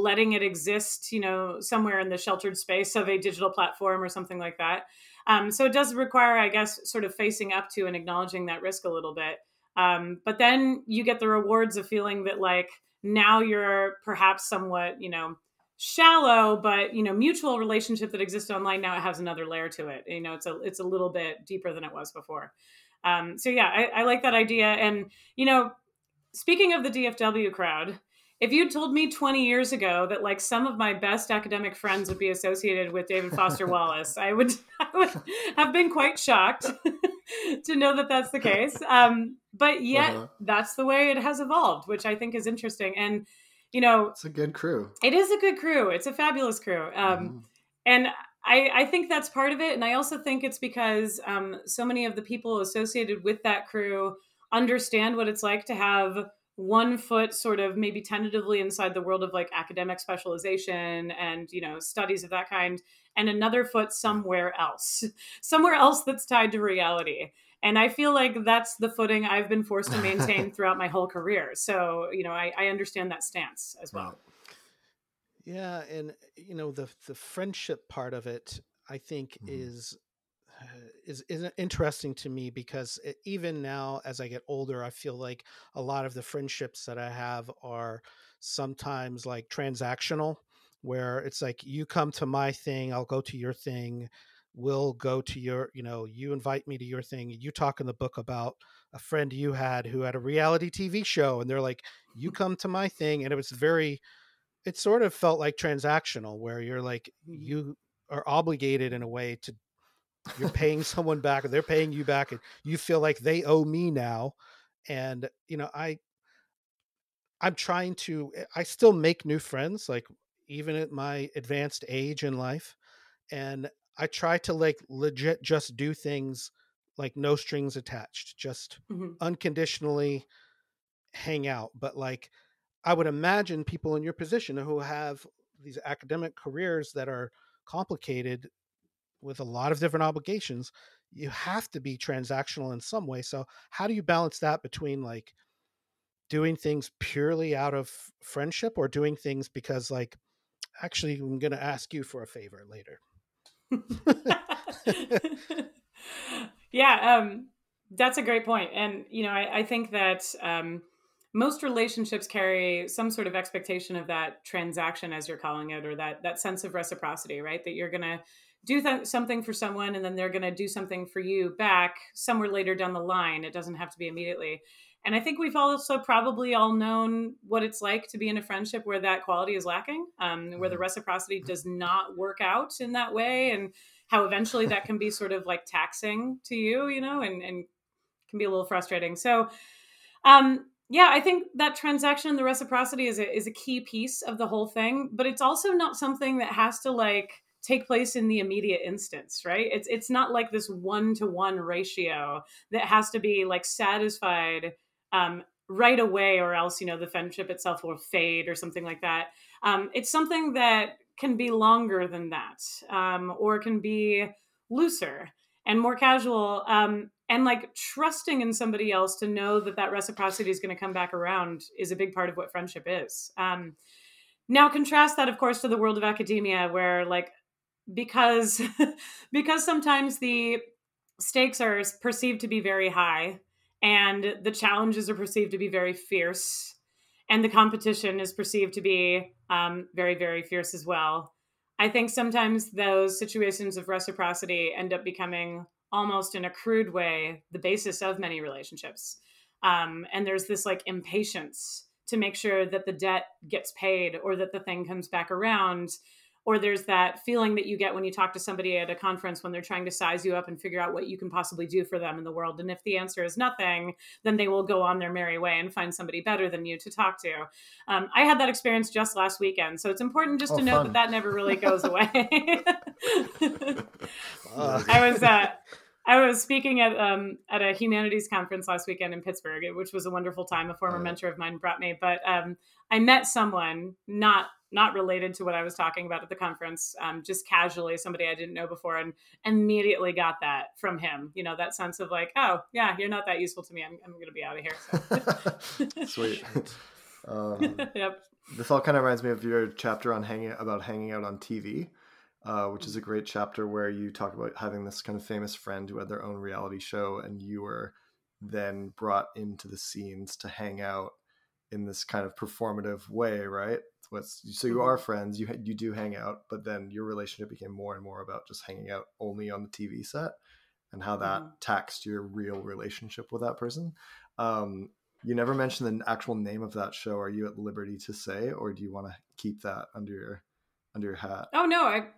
letting it exist, you know, somewhere in the sheltered space of a digital platform or something like that. Um, so it does require, I guess, sort of facing up to and acknowledging that risk a little bit. Um, but then you get the rewards of feeling that, like, now you're perhaps somewhat, you know, shallow but you know mutual relationship that exists online now it has another layer to it you know it's a it's a little bit deeper than it was before um, so yeah I, I like that idea and you know speaking of the dfw crowd if you'd told me 20 years ago that like some of my best academic friends would be associated with david foster wallace i would i would have been quite shocked to know that that's the case um, but yet Uh-huh. that's the way it has evolved which i think is interesting and you know It's a good crew. it is a good crew. It's a fabulous crew. Um, Mhm. and I, I think that's part of it. And I also think it's because um, so many of the people associated with that crew understand what it's like to have one foot sort of maybe tentatively inside the world of like academic specialization and you know studies of that kind and another foot somewhere else somewhere else that's tied to reality. And i feel like that's the footing i've been forced to maintain throughout my whole career. So you know i, I understand that stance as well. Yeah, and you know the the friendship part of it, I think Mhm. is is is interesting to me because it, even now as I get older, I feel like a lot of the friendships that I have are sometimes like transactional, where it's like you come to my thing, I'll go to your thing, we'll go to your, you know, you invite me to your thing, you talk in the book about a friend you had who had a reality TV show, and they're like, you come to my thing, and it was very it sort of felt like transactional where you're like Mhm. you are obligated in a way to you're paying someone back or they're paying you back and you feel like they owe me now and you know i i'm trying to eh, i still make new friends like even at my advanced age in life and i try to like legit just do things like no strings attached just Mhm. unconditionally hang out but like i would imagine people in your position who have these academic careers that are complicated with a lot of different obligations you have to be transactional in some way so how do you balance that between like doing things purely out of friendship or doing things because like actually i'm going to ask you for a favor later yeah, um, that's a great point. And, you know, I, I think that um, most relationships carry some sort of expectation of that transaction, as you're calling it, or that, that sense of reciprocity, right? That you're going to do th- something for someone and then they're going to do something for you back somewhere later down the line. It doesn't have to be immediately. And I think we've also probably all known what it's like to be in a friendship where that quality is lacking, um, where the Mhm. reciprocity does not work out in that way. And how eventually that can be sort of like taxing to you, you know, and and can be a little frustrating. So, um, yeah, I think that transaction, the reciprocity, is a is a key piece of the whole thing. But it's also not something that has to like take place in the immediate instance, right? It's it's not like this one to one ratio that has to be like satisfied um, right away, or else you know the friendship itself will fade or something like that. Um, it's something that can be longer than that, um, or can be looser and more casual. Um, and like trusting in somebody else to know that that reciprocity is going to come back around is a big part of what friendship is. Um, now contrast that, of course, to the world of academia, where like because because sometimes the stakes are perceived to be very high and the challenges are perceived to be very fierce and the competition is perceived to be um, very very fierce as well. I think sometimes those situations of reciprocity end up becoming almost in a crude way the basis of many relationships um, and there's this like impatience to make sure that the debt gets paid or that the thing comes back around or there's that feeling that you get when you talk to somebody at a conference when they're trying to size you up and figure out what you can possibly do for them in the world. And if the answer is nothing then they will go on their merry way and find somebody better than you to talk to. Um, i had that experience just last weekend so it's important just oh, to note that that never really goes away. I was uh, I was speaking at um, at a humanities conference last weekend in Pittsburgh, which was a wonderful time. A former mentor of mine brought me, but um, I met someone not not related to what I was talking about at the conference, um, just casually, somebody I didn't know before, and immediately got that from him. You know, that sense of like, oh yeah, you're not that useful to me. I'm, I'm going to be out of here. So. Sweet. Um, yep. This all kind of reminds me of your chapter on hanging about hanging out on TV. Uh, which is a great chapter where you talk about having this kind of famous friend who had their own reality show, and you were then brought into the scenes to hang out in this kind of performative way, right? What's so you are mm-hmm. friends, you you do hang out, but then your relationship became more and more about just hanging out only on the TV set, and how that mm-hmm. taxed your real relationship with that person. Um, you never mentioned the actual name of that show. Are you at liberty to say, or do you want to keep that under your under your hat? Oh no, I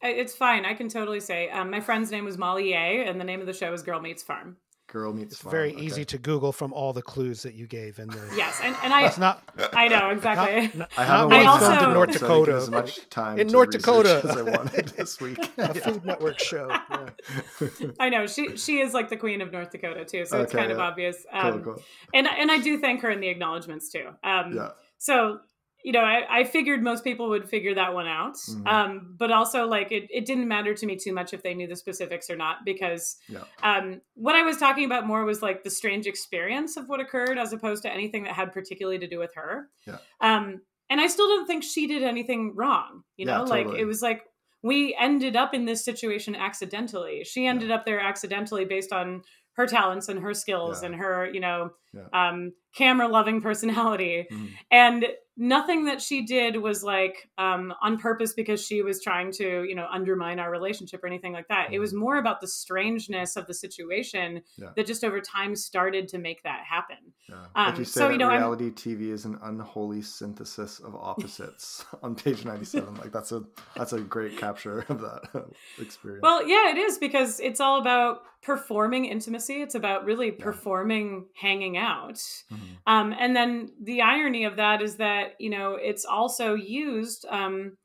it's fine. I can totally say. Um, my friend's name was Molly Yeh, and the name of the show is Girl Meets Farm. Girl meets. It's very okay. easy to Google from all the clues that you gave in there. Yes, and, and I. It's not. I know exactly. Not, not, I haven't I also, filmed in North Dakota. As much time in North Dakota as I wanted this week. a Food Network show. Yeah. I know she she is like the queen of North Dakota too, so okay, it's kind yeah. of obvious. Um, cool, cool. And and I do thank her in the acknowledgments too. Um, yeah. So you know, I, I, figured most people would figure that one out. Mm-hmm. Um, but also, like, it, it didn't matter to me too much if they knew the specifics or not, because yeah. um, what I was talking about more was like the strange experience of what occurred as opposed to anything that had particularly to do with her. Yeah. Um, and I still don't think she did anything wrong. You know, yeah, totally. like, it was like we ended up in this situation accidentally. She ended yeah. up there accidentally based on her talents and her skills and her, you know, um, camera loving personality. Mm-hmm. And nothing that she did was like um, on purpose because she was trying to you know undermine our relationship or anything like that mm-hmm. it was mm-hmm. more about the strangeness of the situation yeah. that just over time started to make that happen yeah. um, you say, so you know reality I'm, tv is an unholy synthesis of opposites on page 97 like that's a that's a great capture of that experience well yeah it is because it's all about performing intimacy it's about really yeah. performing hanging out mm-hmm. um, and then the irony of that is that you know it's also used um,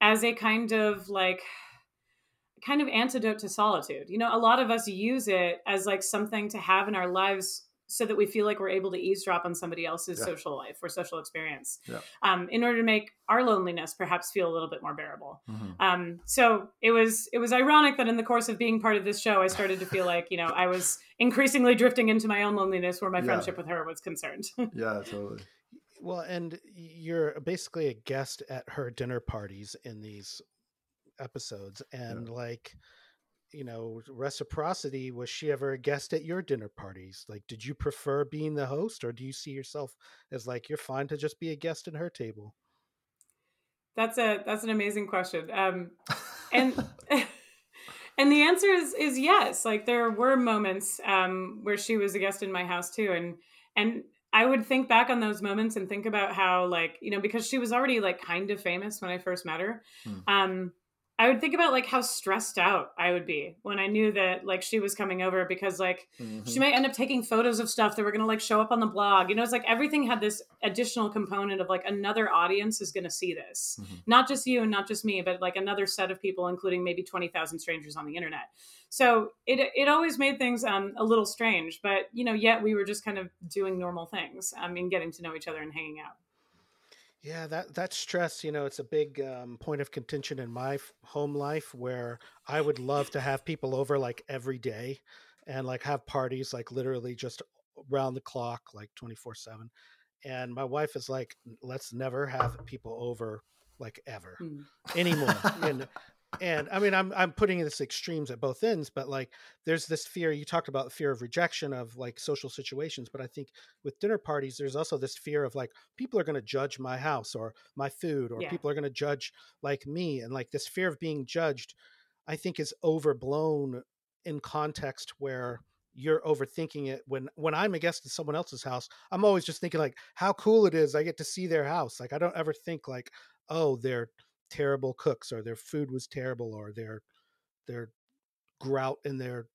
as a kind of like kind of antidote to solitude you know a lot of us use it as like something to have in our lives so that we feel like we're able to eavesdrop on somebody else's yeah. social life or social experience yeah. um, in order to make our loneliness perhaps feel a little bit more bearable mm-hmm. um, so it was it was ironic that in the course of being part of this show i started to feel like you know i was increasingly drifting into my own loneliness where my yeah. friendship with her was concerned yeah totally well and you're basically a guest at her dinner parties in these episodes and like you know reciprocity was she ever a guest at your dinner parties like did you prefer being the host or do you see yourself as like you're fine to just be a guest in her table that's a that's an amazing question um and and the answer is is yes like there were moments um where she was a guest in my house too and and I would think back on those moments and think about how like, you know, because she was already like kind of famous when I first met her. Hmm. Um I would think about like how stressed out I would be when I knew that like she was coming over because like mm-hmm. she might end up taking photos of stuff that were going to like show up on the blog. You know, it's like everything had this additional component of like another audience is going to see this. Mm-hmm. Not just you and not just me, but like another set of people including maybe 20,000 strangers on the internet. So it it always made things um a little strange, but you know, yet we were just kind of doing normal things. I mean, getting to know each other and hanging out. Yeah, that that stress, you know, it's a big um, point of contention in my f- home life where I would love to have people over like every day and like have parties like literally just around the clock, like 24 7. And my wife is like, let's never have people over like ever mm. anymore. and and I mean, I'm I'm putting this extremes at both ends, but like, there's this fear. You talked about the fear of rejection of like social situations, but I think with dinner parties, there's also this fear of like people are going to judge my house or my food, or yeah. people are going to judge like me, and like this fear of being judged, I think is overblown in context where you're overthinking it when when i'm a guest in someone else's house i'm always just thinking like how cool it is i get to see their house like i don't ever think like oh they're terrible cooks or their food was terrible or their their grout in their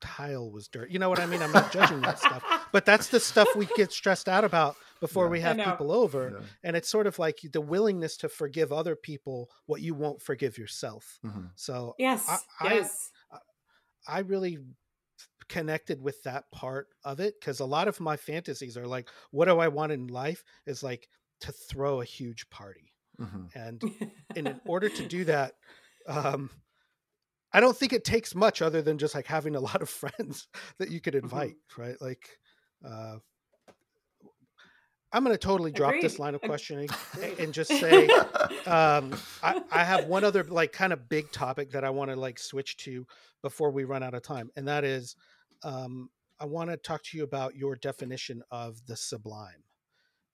tile was dirt. You know what I mean? I'm not judging that stuff, but that's the stuff we get stressed out about before yeah, we have people over. Yeah. And it's sort of like the willingness to forgive other people what you won't forgive yourself. Mm-hmm. So yes, I, yes, I, I really connected with that part of it because a lot of my fantasies are like, what do I want in life? Is like to throw a huge party Mm-hmm. And, in order to do that, um, I don't think it takes much other than just like having a lot of friends that you could mm-hmm. invite, mm-hmm. right? Like, uh, I'm going to totally drop Agreed. this line of questioning Agreed. and just say, um, I, I, have one other like kind of big topic that I want to like switch to before we run out of time, and that is, um, I want to talk to you about your definition of the sublime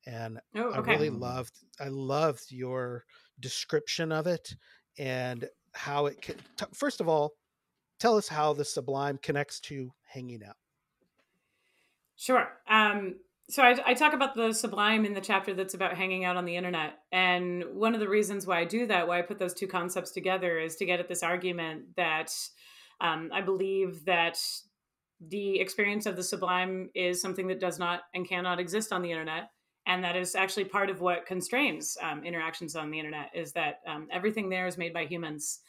and oh, okay. I really loved I loved your description of it and how it can. T- first of all, tell us how the sublime connects to hanging out. Sure. Um, so I, I, talk about the sublime in the chapter that's about hanging out on the internet, and one of the reasons why I do that, why I put those two concepts together, is to get at this argument that um, I believe that the experience of the sublime is something that does not and cannot exist on the internet and that is actually part of what constrains um, interactions on the internet is that um, everything there is made by humans.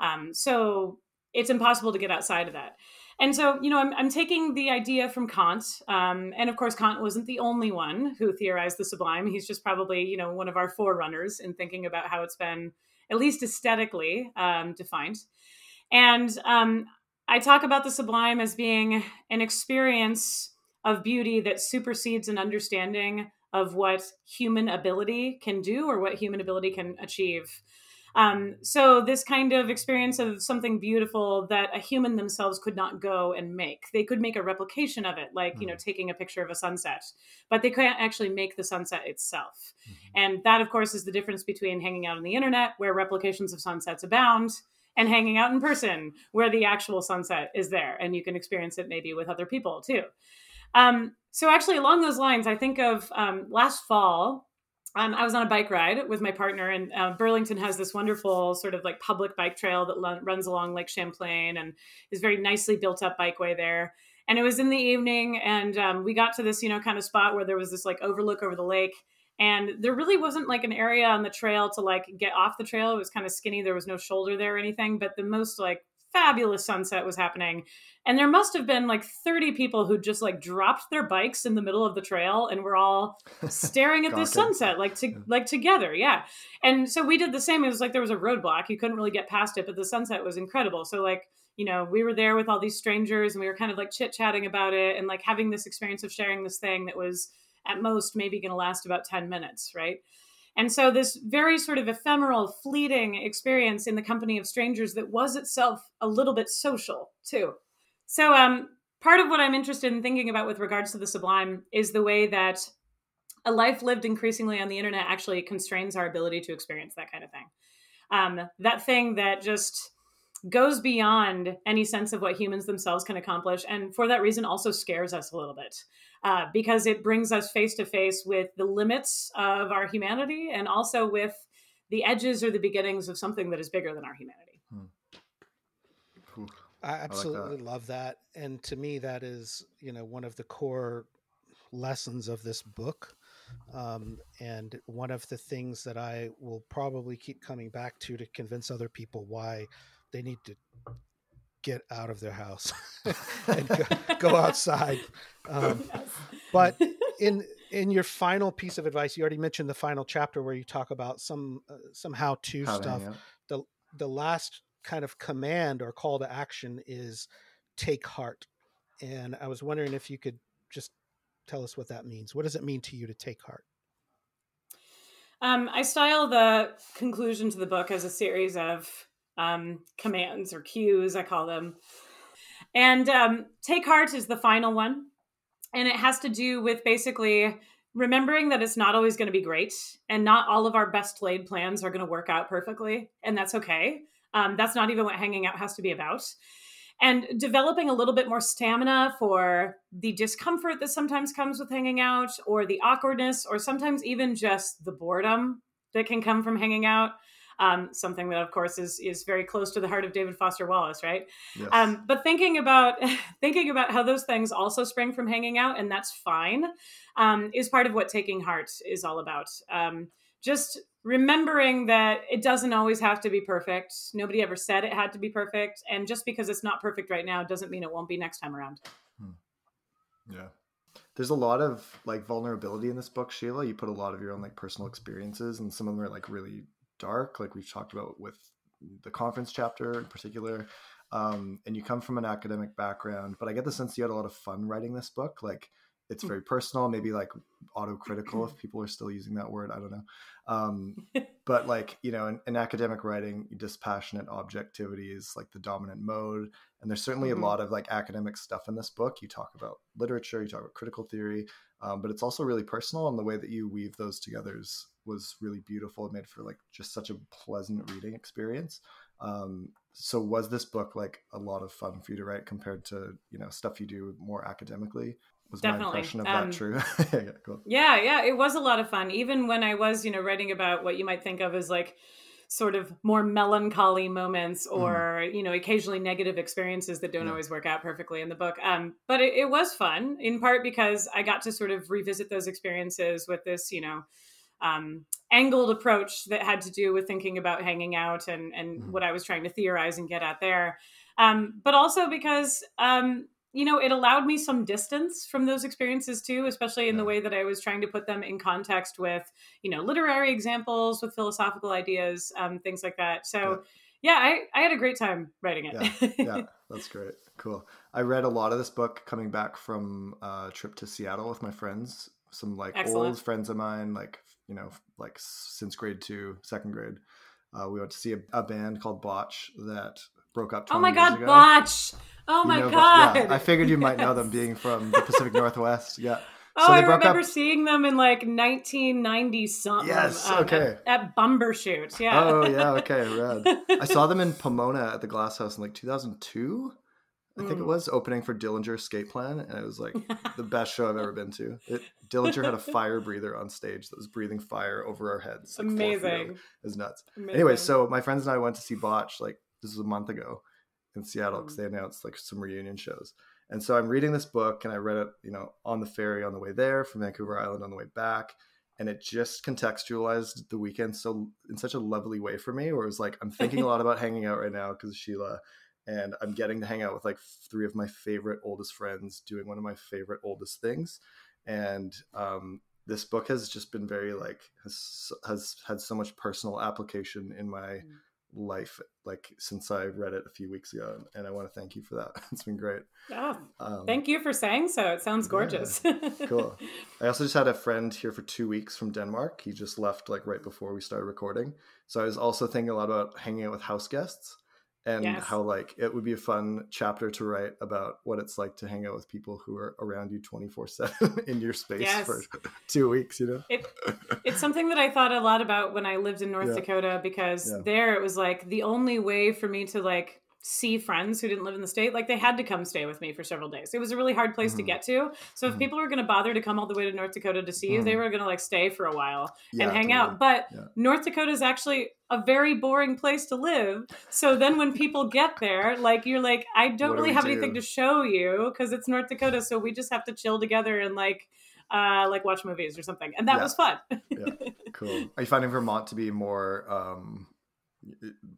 Um, so it's impossible to get outside of that. And so you know i'm, I'm taking the idea from kant um, and of course kant wasn't the only one who theorized the sublime. He's just probably you know one of our forerunners in thinking about how it's been at least aesthetically um, defined. And i talk about the sublime as being an experience of beauty that supersedes an understanding of what human ability can do or what human ability can achieve. Um, so this kind of experience of something beautiful that a human themselves could not go and make. They could make a replication of it, like, you know, mm. taking a picture of a sunset, but they can't actually make the sunset itself. Mm-hmm. And that, of course, is the difference between hanging out on the internet, where replications of sunsets abound, and hanging out in person, where the actual sunset is there and you can experience it maybe with other people too. Um, so actually, along those lines, I think of um, last fall. Um, I was on a bike ride with my partner, and uh, Burlington has this wonderful sort of like public bike trail that l- runs along Lake Champlain and is very nicely built up bikeway there. And it was in the evening, and um, we got to this, you know, kind of spot where there was this like overlook over the lake, and there really wasn't like an area on the trail to like get off the trail. It was kind of skinny. There was no shoulder there or anything, but the most like fabulous sunset was happening and there must have been like 30 people who just like dropped their bikes in the middle of the trail and were all staring at this sunset like to like together yeah. And so we did the same it was like there was a roadblock you couldn't really get past it but the sunset was incredible. So like you know we were there with all these strangers and we were kind of like chit chatting about it and like having this experience of sharing this thing that was at most maybe going to last about 10 minutes right and so, this very sort of ephemeral, fleeting experience in the company of strangers that was itself a little bit social, too. So, um, part of what I'm interested in thinking about with regards to the sublime is the way that a life lived increasingly on the internet actually constrains our ability to experience that kind of thing. Um, that thing that just goes beyond any sense of what humans themselves can accomplish, and for that reason also scares us a little bit uh, because it brings us face to face with the limits of our humanity and also with the edges or the beginnings of something that is bigger than our humanity. Cool. I absolutely love that. And to me, that is, you know, one of the core lessons of this book. Um, and one of the things that I will probably keep coming back to to convince other people why they need to get out of their house and go, go outside. Um, Yes. but in in your final piece of advice, you already mentioned the final chapter where you talk about some uh, some how to How to stuff. hang. The the last kind of command or call to action is take heart. And I was wondering if you could just tell us what that means. What does it mean to you to take heart? Um, I style the conclusion to the book as a series of um, commands or cues, I call them. And um, take heart is the final one. And it has to do with basically remembering that it's not always going to be great and not all of our best laid plans are going to work out perfectly. And that's okay. Um, that's not even what hanging out has to be about. And developing a little bit more stamina for the discomfort that sometimes comes with hanging out, or the awkwardness, or sometimes even just the boredom that can come from hanging out. Um, something that, of course, is is very close to the heart of David Foster Wallace, right? Yes. Um, but thinking about thinking about how those things also spring from hanging out, and that's fine, um, is part of what taking heart is all about. Um, just remembering that it doesn't always have to be perfect. Nobody ever said it had to be perfect, and just because it's not perfect right now doesn't mean it won't be next time around. Yeah. There's a lot of like vulnerability in this book, Sheila. You put a lot of your own like personal experiences, and some of them are like really dark, like we've talked about with the conference chapter in particular. Um, and you come from an academic background, but I get the sense you had a lot of fun writing this book. Like it's very personal, maybe like autocritical if people are still using that word. I don't know. Um, but like you know, in, in academic writing, dispassionate objectivity is like the dominant mode and there's certainly Mhm. a lot of like academic stuff in this book you talk about literature you talk about critical theory um, but it's also really personal and the way that you weave those together is, was really beautiful. It made for like just such a pleasant reading experience. Um, so was this book like a lot of fun for you to write compared to you know stuff you do more academically? Was my impression of Um, that true yeah, cool. Yeah, yeah, it was a lot of fun. Even when I was, you know, writing about what you might think of as like sort of more melancholy moments or, you know, occasionally negative experiences that don't Yeah. always work out perfectly in the book. Um, but it, it was fun in part because I got to sort of revisit those experiences with this, you know, um, angled approach that had to do with thinking about hanging out and, and Mhm. what I was trying to theorize and get at there. Um, but also because, um, you know, it allowed me some distance from those experiences too, especially in the way that I was trying to put them in context with, you know, literary examples, with philosophical ideas, um, things like that. So, yeah, I, I had a great time writing it. yeah that's great cool i read a lot of this book coming back from a trip to seattle with my friends some like Excellent. old friends of mine like you know like since grade two second grade uh, we went to see a, a band called botch that broke up 20 oh my God, ago. Botch! Oh You my know Botch? God! yeah, i figured you might know them being from the pacific northwest yeah Oh, So they I remember up- seeing them in like 1990 something. Yes, um, okay. At, at Bumbershoot, yeah. oh yeah okay rad i saw them in pomona at the glass house in like 2002 i think it Mm. was opening for Dillinger Escape Plan and it was like the best show I've ever been to. It, Dillinger had a fire breather on stage that was breathing fire over our heads. like. Amazing. It was nuts. Amazing. Anyway, so my friends and I went to see Botch like this was a month ago in Seattle because Mm. they announced like some reunion shows. And so I'm reading this book and I read it, you know, on the ferry on the way there from Vancouver Island on the way back. And it just contextualized the weekend so in such a lovely way for me, where it was like I'm thinking a lot about hanging out right now because Sheila and I'm getting to hang out with like three of my favorite oldest friends doing one of my favorite oldest things. And um, this book has just been very like has has had so much personal application in my Mm. Life like since I read it a few weeks ago, and I want to thank you for that. It's been great. Oh, Um, thank you for saying so. It sounds Yeah. gorgeous. Cool. I also just had a friend here for two weeks from Denmark. He just left like right before we started recording. So I was also thinking a lot about hanging out with house guests and Yes. how like it would be a fun chapter to write about what it's like to hang out with people who are around you 24 7 in your space Yes. for two weeks, you know? It, it's something that I thought a lot about when I lived in North Yeah. Dakota because Yeah. there it was like the only way for me to like see friends who didn't live in the state, like they had to come stay with me for several days. It was a really hard place mm-hmm. to get to. So if mm-hmm. people were going to bother to come all the way to North Dakota to see you, mm-hmm. they were going to like stay for a while yeah, and hang totally. out. But yeah. North Dakota is actually a very boring place to live. So then when people get there, like you're like, I don't what really do have do? anything to show you because it's North Dakota. So we just have to chill together and like uh, like watch movies or something, and that yeah. was fun. yeah, cool. Are you finding Vermont to be more um,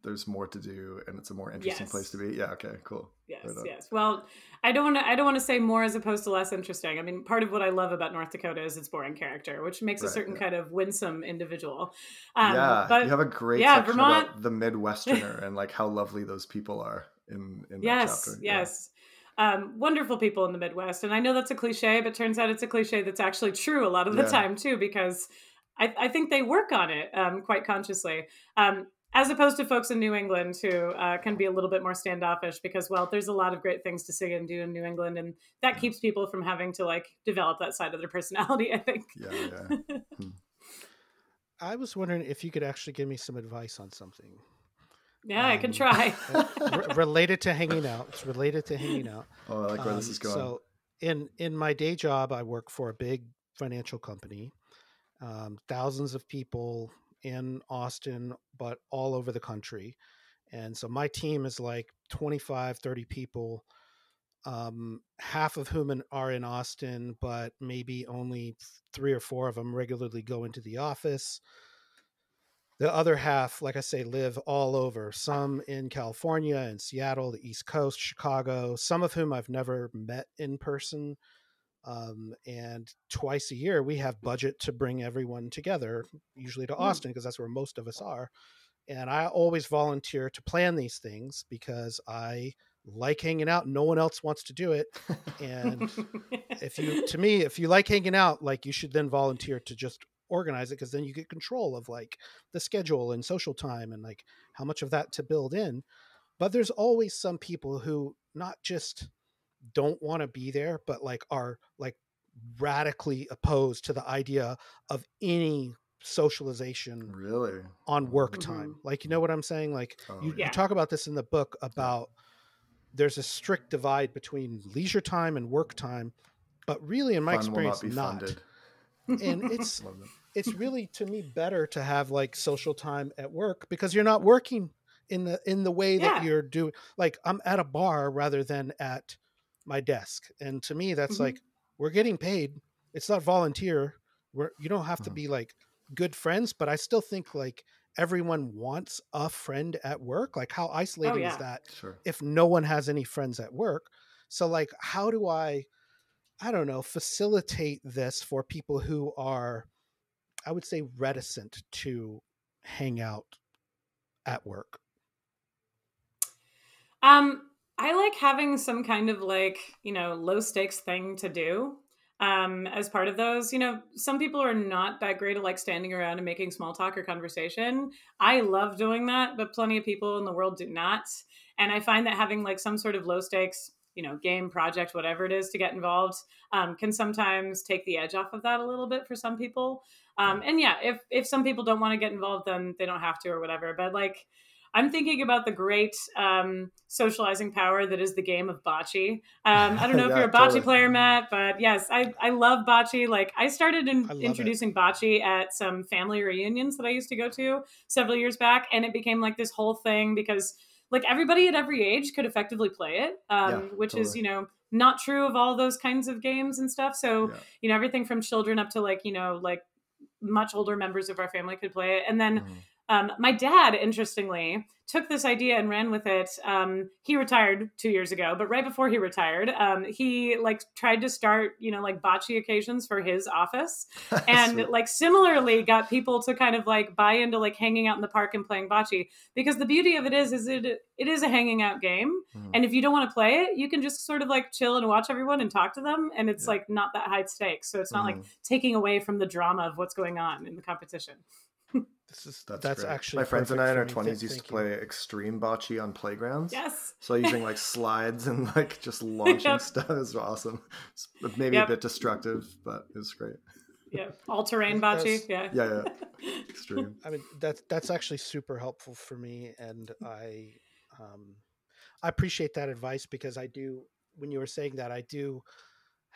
there's more to do and it's a more interesting yes. place to be yeah okay cool yes right yes well i don't want to i don't want to say more as opposed to less interesting i mean part of what i love about north dakota is its boring character which makes right, a certain yeah. kind of winsome individual um, yeah but you have a great yeah vermont about the midwesterner and like how lovely those people are in in yes chapter. yes yeah. Um, wonderful people in the Midwest. And I know that's a cliche, but turns out it's a cliche that's actually true a lot of the yeah. time too, because I, I, think they work on it um, quite consciously. Um, as opposed to folks in New England who uh, can be a little bit more standoffish because, well, there's a lot of great things to see and do in New England, and that keeps people from having to like develop that side of their personality. I think. Yeah, yeah. hmm. I was wondering if you could actually give me some advice on something. Yeah, um, I can um, try. uh, related to hanging out. It's related to hanging out. Oh, I like where um, this is going. So, in in my day job, I work for a big financial company. Um, thousands of people in Austin, but all over the country. And so my team is like 25, 30 people, um, half of whom are in Austin, but maybe only three or four of them regularly go into the office. The other half, like I say, live all over, some in California and Seattle, the East Coast, Chicago, some of whom I've never met in person. Um, and twice a year, we have budget to bring everyone together, usually to. Austin, because that's where most of us are. And I always volunteer to plan these things because I like hanging out. No one else wants to do it. And if you, to me, if you like hanging out, like you should then volunteer to just organize it because then you get control of like the schedule and social time and like how much of that to build in. But there's always some people who not just don't want to be there, but like are like radically opposed to the idea of any socialization really on work mm-hmm. time. Like, you know what I'm saying? Like, oh, you, yeah. you, talk about this in the book about there's a strict divide between leisure time and work time, but really, in my Fun experience, not. not. and it's it's really to me better to have like social time at work because you're not working in the in the way yeah. that you're doing. Like, I'm at a bar rather than at my desk. And to me, that's mm-hmm. like we're getting paid. It's not volunteer. We're you don't have to mm-hmm. be like good friends, but I still think like everyone wants a friend at work. Like how oh, isolating oh, yeah. is that sure. if no one has any friends at work? So like how do I I don't know, facilitate this for people who are I would say reticent to hang out at work? Um I like having some kind of like, you know, low stakes thing to do um, as part of those. You know, some people are not that great at like standing around and making small talk or conversation. I love doing that, but plenty of people in the world do not. And I find that having like some sort of low stakes, you know, game project, whatever it is to get involved, um, can sometimes take the edge off of that a little bit for some people. Um, and yeah, if if some people don't want to get involved, then they don't have to or whatever. But like I'm thinking about the great um, socializing power that is the game of bocce. Um, I don't know yeah, if you're a bocce totally. player, Matt, but yes, I, I love bocce. Like I started in, I introducing it. bocce at some family reunions that I used to go to several years back, and it became like this whole thing because like everybody at every age could effectively play it, um, yeah, which totally. is you know not true of all those kinds of games and stuff. So yeah. you know everything from children up to like you know like much older members of our family could play it, and then. Mm um, my dad, interestingly, took this idea and ran with it. Um, he retired two years ago, but right before he retired, um, he like tried to start, you know, like bocce occasions for his office, and like similarly got people to kind of like buy into like hanging out in the park and playing bocce. Because the beauty of it is, is it it is a hanging out game, mm. and if you don't want to play it, you can just sort of like chill and watch everyone and talk to them, and it's yeah. like not that high stakes. So it's not mm. like taking away from the drama of what's going on in the competition. This is that's, that's actually my friends and I in our twenties used to play extreme bocce on playgrounds. Yes. So using like slides and like just launching yep. stuff is awesome. It's maybe yep. a bit destructive, but it was great. Yeah, all terrain bocce. Yeah. Yeah, yeah. Extreme. I mean that's that's actually super helpful for me, and I, um, I appreciate that advice because I do. When you were saying that, I do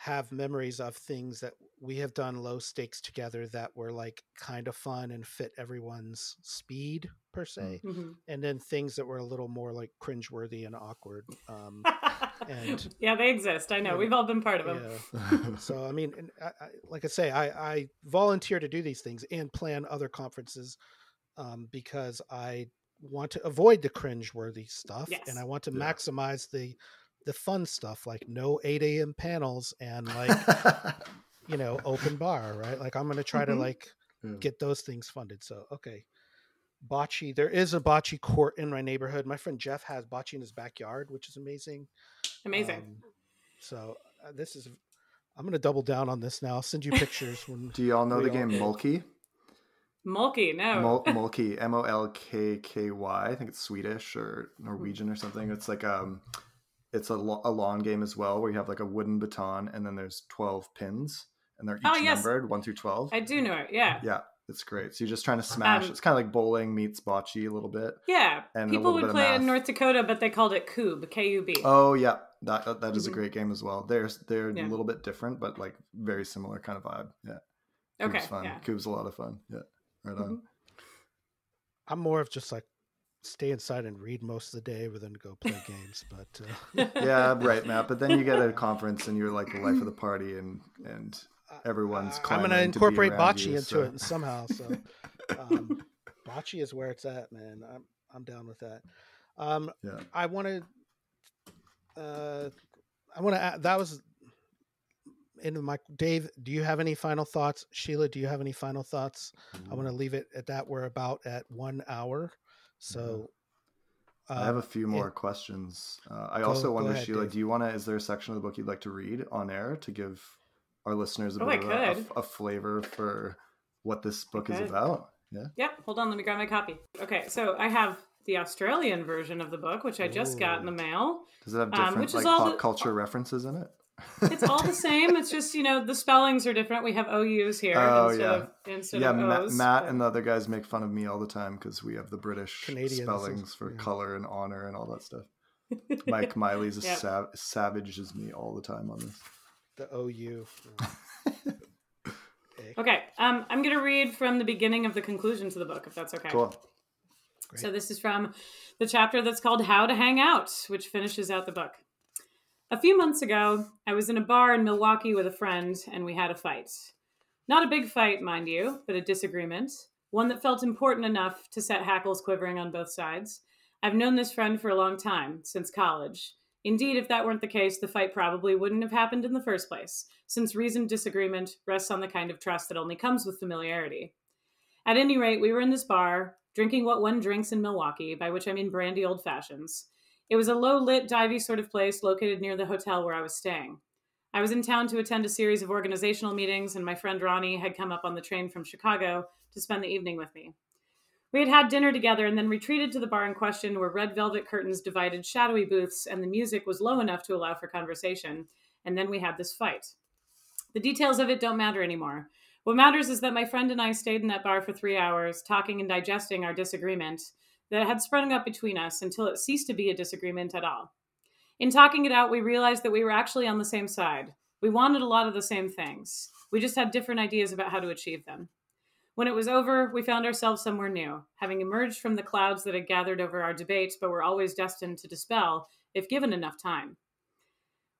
have memories of things that we have done low stakes together that were like kind of fun and fit everyone's speed per se, Mhm. and then things that were a little more like cringeworthy and awkward. Um, And- yeah, they exist. I know. Yeah. We've all been part of them. yeah. So I mean, and I, I, like I say, I, I volunteer to do these things and plan other conferences um, because I want to avoid the cringe-worthy stuff, Yes. and I want to Yeah. maximize the the fun stuff, like no eight a.m. panels and like you know open bar, right? Like I'm going to try to Mhm. like Yeah. get those things funded. So okay. Bocce. There is a bocce court in my neighborhood. My friend Jeff has bocce in his backyard, which is amazing. Amazing. Um, so uh, this is. I'm going to double down on this now. I'll send you pictures when. Do you all know the all game did. Molkky? Molkky, no. Mul- Molkky, M O L K K Y. I think it's Swedish or Norwegian or something. It's like um, it's a, lo- a lawn game as well, where you have like a wooden baton and then there's twelve pins, and they're each Oh, yes. numbered one through twelve. I do know it. Yeah. Yeah, it's great. So you're just trying to smash. Um, it's kind of like bowling meets bocce a little bit. Yeah. And People would play it in. North Dakota, but they called it Kub, K U B. Oh yeah, that that- that is a Mhm. great game as well. They're they're Yeah. a little bit different, but like very similar kind of vibe. Yeah, okay. Cube's fun. Yeah. Cube's a lot of fun. Yeah, right on. Mhm. I'm more of just like stay inside and read most of the day, rather than go play games. But uh, Yeah, right, Matt. But then you get at a conference and you're like the life of the party, and and Everyone's I- I'm going to incorporate bocce you, into so- it somehow. So um, bocce is where it's at, man. I'm I'm down with that. Um, Yeah. I want to. Uh, I want to. That was into my Dave. Do you have any final thoughts, Sheila? Do you have any final thoughts? I want to leave it at that. We're about at one hour, so. I have um, a few more questions. Uh, I Go- also go wonder, ahead, Sheila, Dave. do you want to? Is there a section of the book you'd like to read on air to give our listeners a Oh, bit I of a, a, flavor for what this book is about? Yeah. Yep. Hold on. Let me grab my copy. Okay. So I have the Australian version of the book, which I just got in the mail. Does it have Um, different which is like all pop the- culture references in it? It's all the same. It's just you know the spellings are different. We have OU's here Oh, instead yeah. of instead yeah, of Matt, O's. Matt but- and the other guys make fun of me all the time because we have the British Canadians, spellings for yeah. color and honor and all that stuff. Mike Miley's as Yep. sav- savage as me all the time on this. the OU. Okay. Okay. Um, I'm going to read from the beginning of the conclusion to the book, if that's okay. Cool. Great. So this is from the chapter that's called How to Hang Out, which finishes out the book. A few months ago, I was in a bar in Milwaukee with a friend, and we had a fight. Not a big fight, mind you, but a disagreement. One that felt important enough to set hackles quivering on both sides. I've known this friend for a long time, since college. Indeed, if that weren't the case, the fight probably wouldn't have happened in the first place, since reasoned disagreement rests on the kind of trust that only comes with familiarity. At any rate, we were in this bar, drinking what one drinks in Milwaukee, by which I mean brandy old fashions. It was a low lit, divey sort of place located near the hotel where I was staying. I was in town to attend a series of organizational meetings, and my friend Ronnie had come up on the train from Chicago to spend the evening with me. We had had dinner together and then retreated to the bar in question where red velvet curtains divided shadowy booths and the music was low enough to allow for conversation. And then we had this fight. The details of it don't matter anymore. What matters is that my friend and I stayed in that bar for three hours, talking and digesting our disagreement that had sprung up between us until it ceased to be a disagreement at all. In talking it out, we realized that we were actually on the same side. We wanted a lot of the same things. We just had different ideas about how to achieve them. When it was over, we found ourselves somewhere new, having emerged from the clouds that had gathered over our debates but were always destined to dispel if given enough time.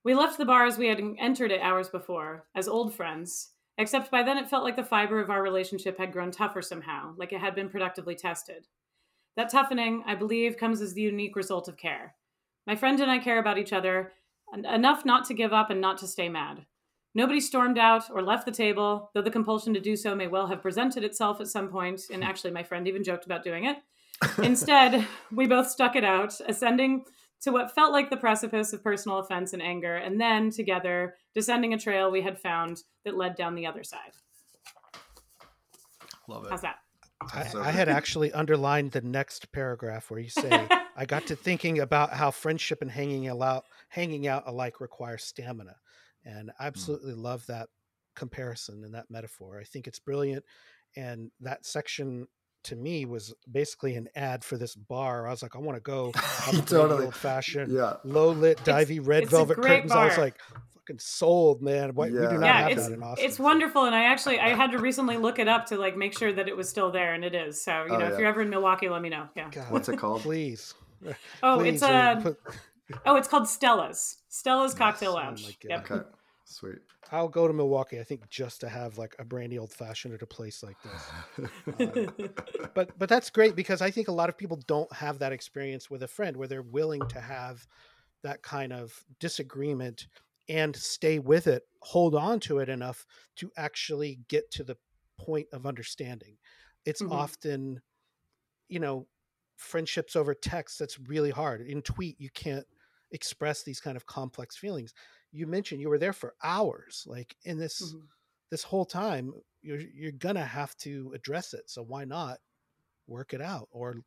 We left the bar as we had entered it hours before, as old friends, except by then it felt like the fiber of our relationship had grown tougher somehow, like it had been productively tested. That toughening, I believe, comes as the unique result of care. My friend and I care about each other enough not to give up and not to stay mad. Nobody stormed out or left the table, though the compulsion to do so may well have presented itself at some point, and actually, my friend even joked about doing it. Instead, we both stuck it out, ascending to what felt like the precipice of personal offense and anger, and then, together, descending a trail we had found that led down the other side. Love it. How's that? I, I had actually underlined the next paragraph where you say, "I got to thinking about how friendship and hanging out, hanging out alike require stamina," and Hmm. I absolutely love that comparison and that metaphor. I think it's brilliant, and that section to me was basically an ad for this bar. I was like, I want to go have Totally. old fashioned, Yeah. low lit, divey red it's a velvet great curtains. I was like, fucking sold, man. What, We Yeah. do not yeah, have it's that in Austin. it's wonderful, and I actually I had to recently look it up to like make sure that it was still there, and it is. So you Oh, know, yeah. if you're ever in Milwaukee, let me know. Yeah. God, What's it called? Please. Oh, Please, it's uh, a put- oh, it's called Stella's Stella's Cocktail Oh my Lounge. God. Yep. Okay. Sweet. I'll go to Milwaukee, I think, just to have like a brandy old fashioned at a place like this. but but that's great because I think a lot of people don't have that experience with a friend where they're willing to have that kind of disagreement and stay with it, hold on to it enough to actually get to the point of understanding. It's Mhm. often, you know, friendships over text that's really hard. In tweet, you can't express these kind of complex feelings. You mentioned you were there for hours, like in this Mhm. this whole time you're you're gonna have to address it so why not work it out or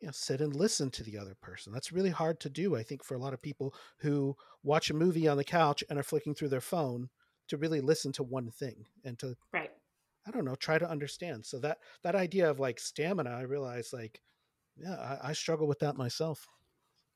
you know sit and listen to the other person that's really hard to do i think for a lot of people who watch a movie on the couch and are flicking through their phone to really listen to one thing and to Right. i don't know try to understand so that that idea of like stamina i realize like yeah i, I struggle with that myself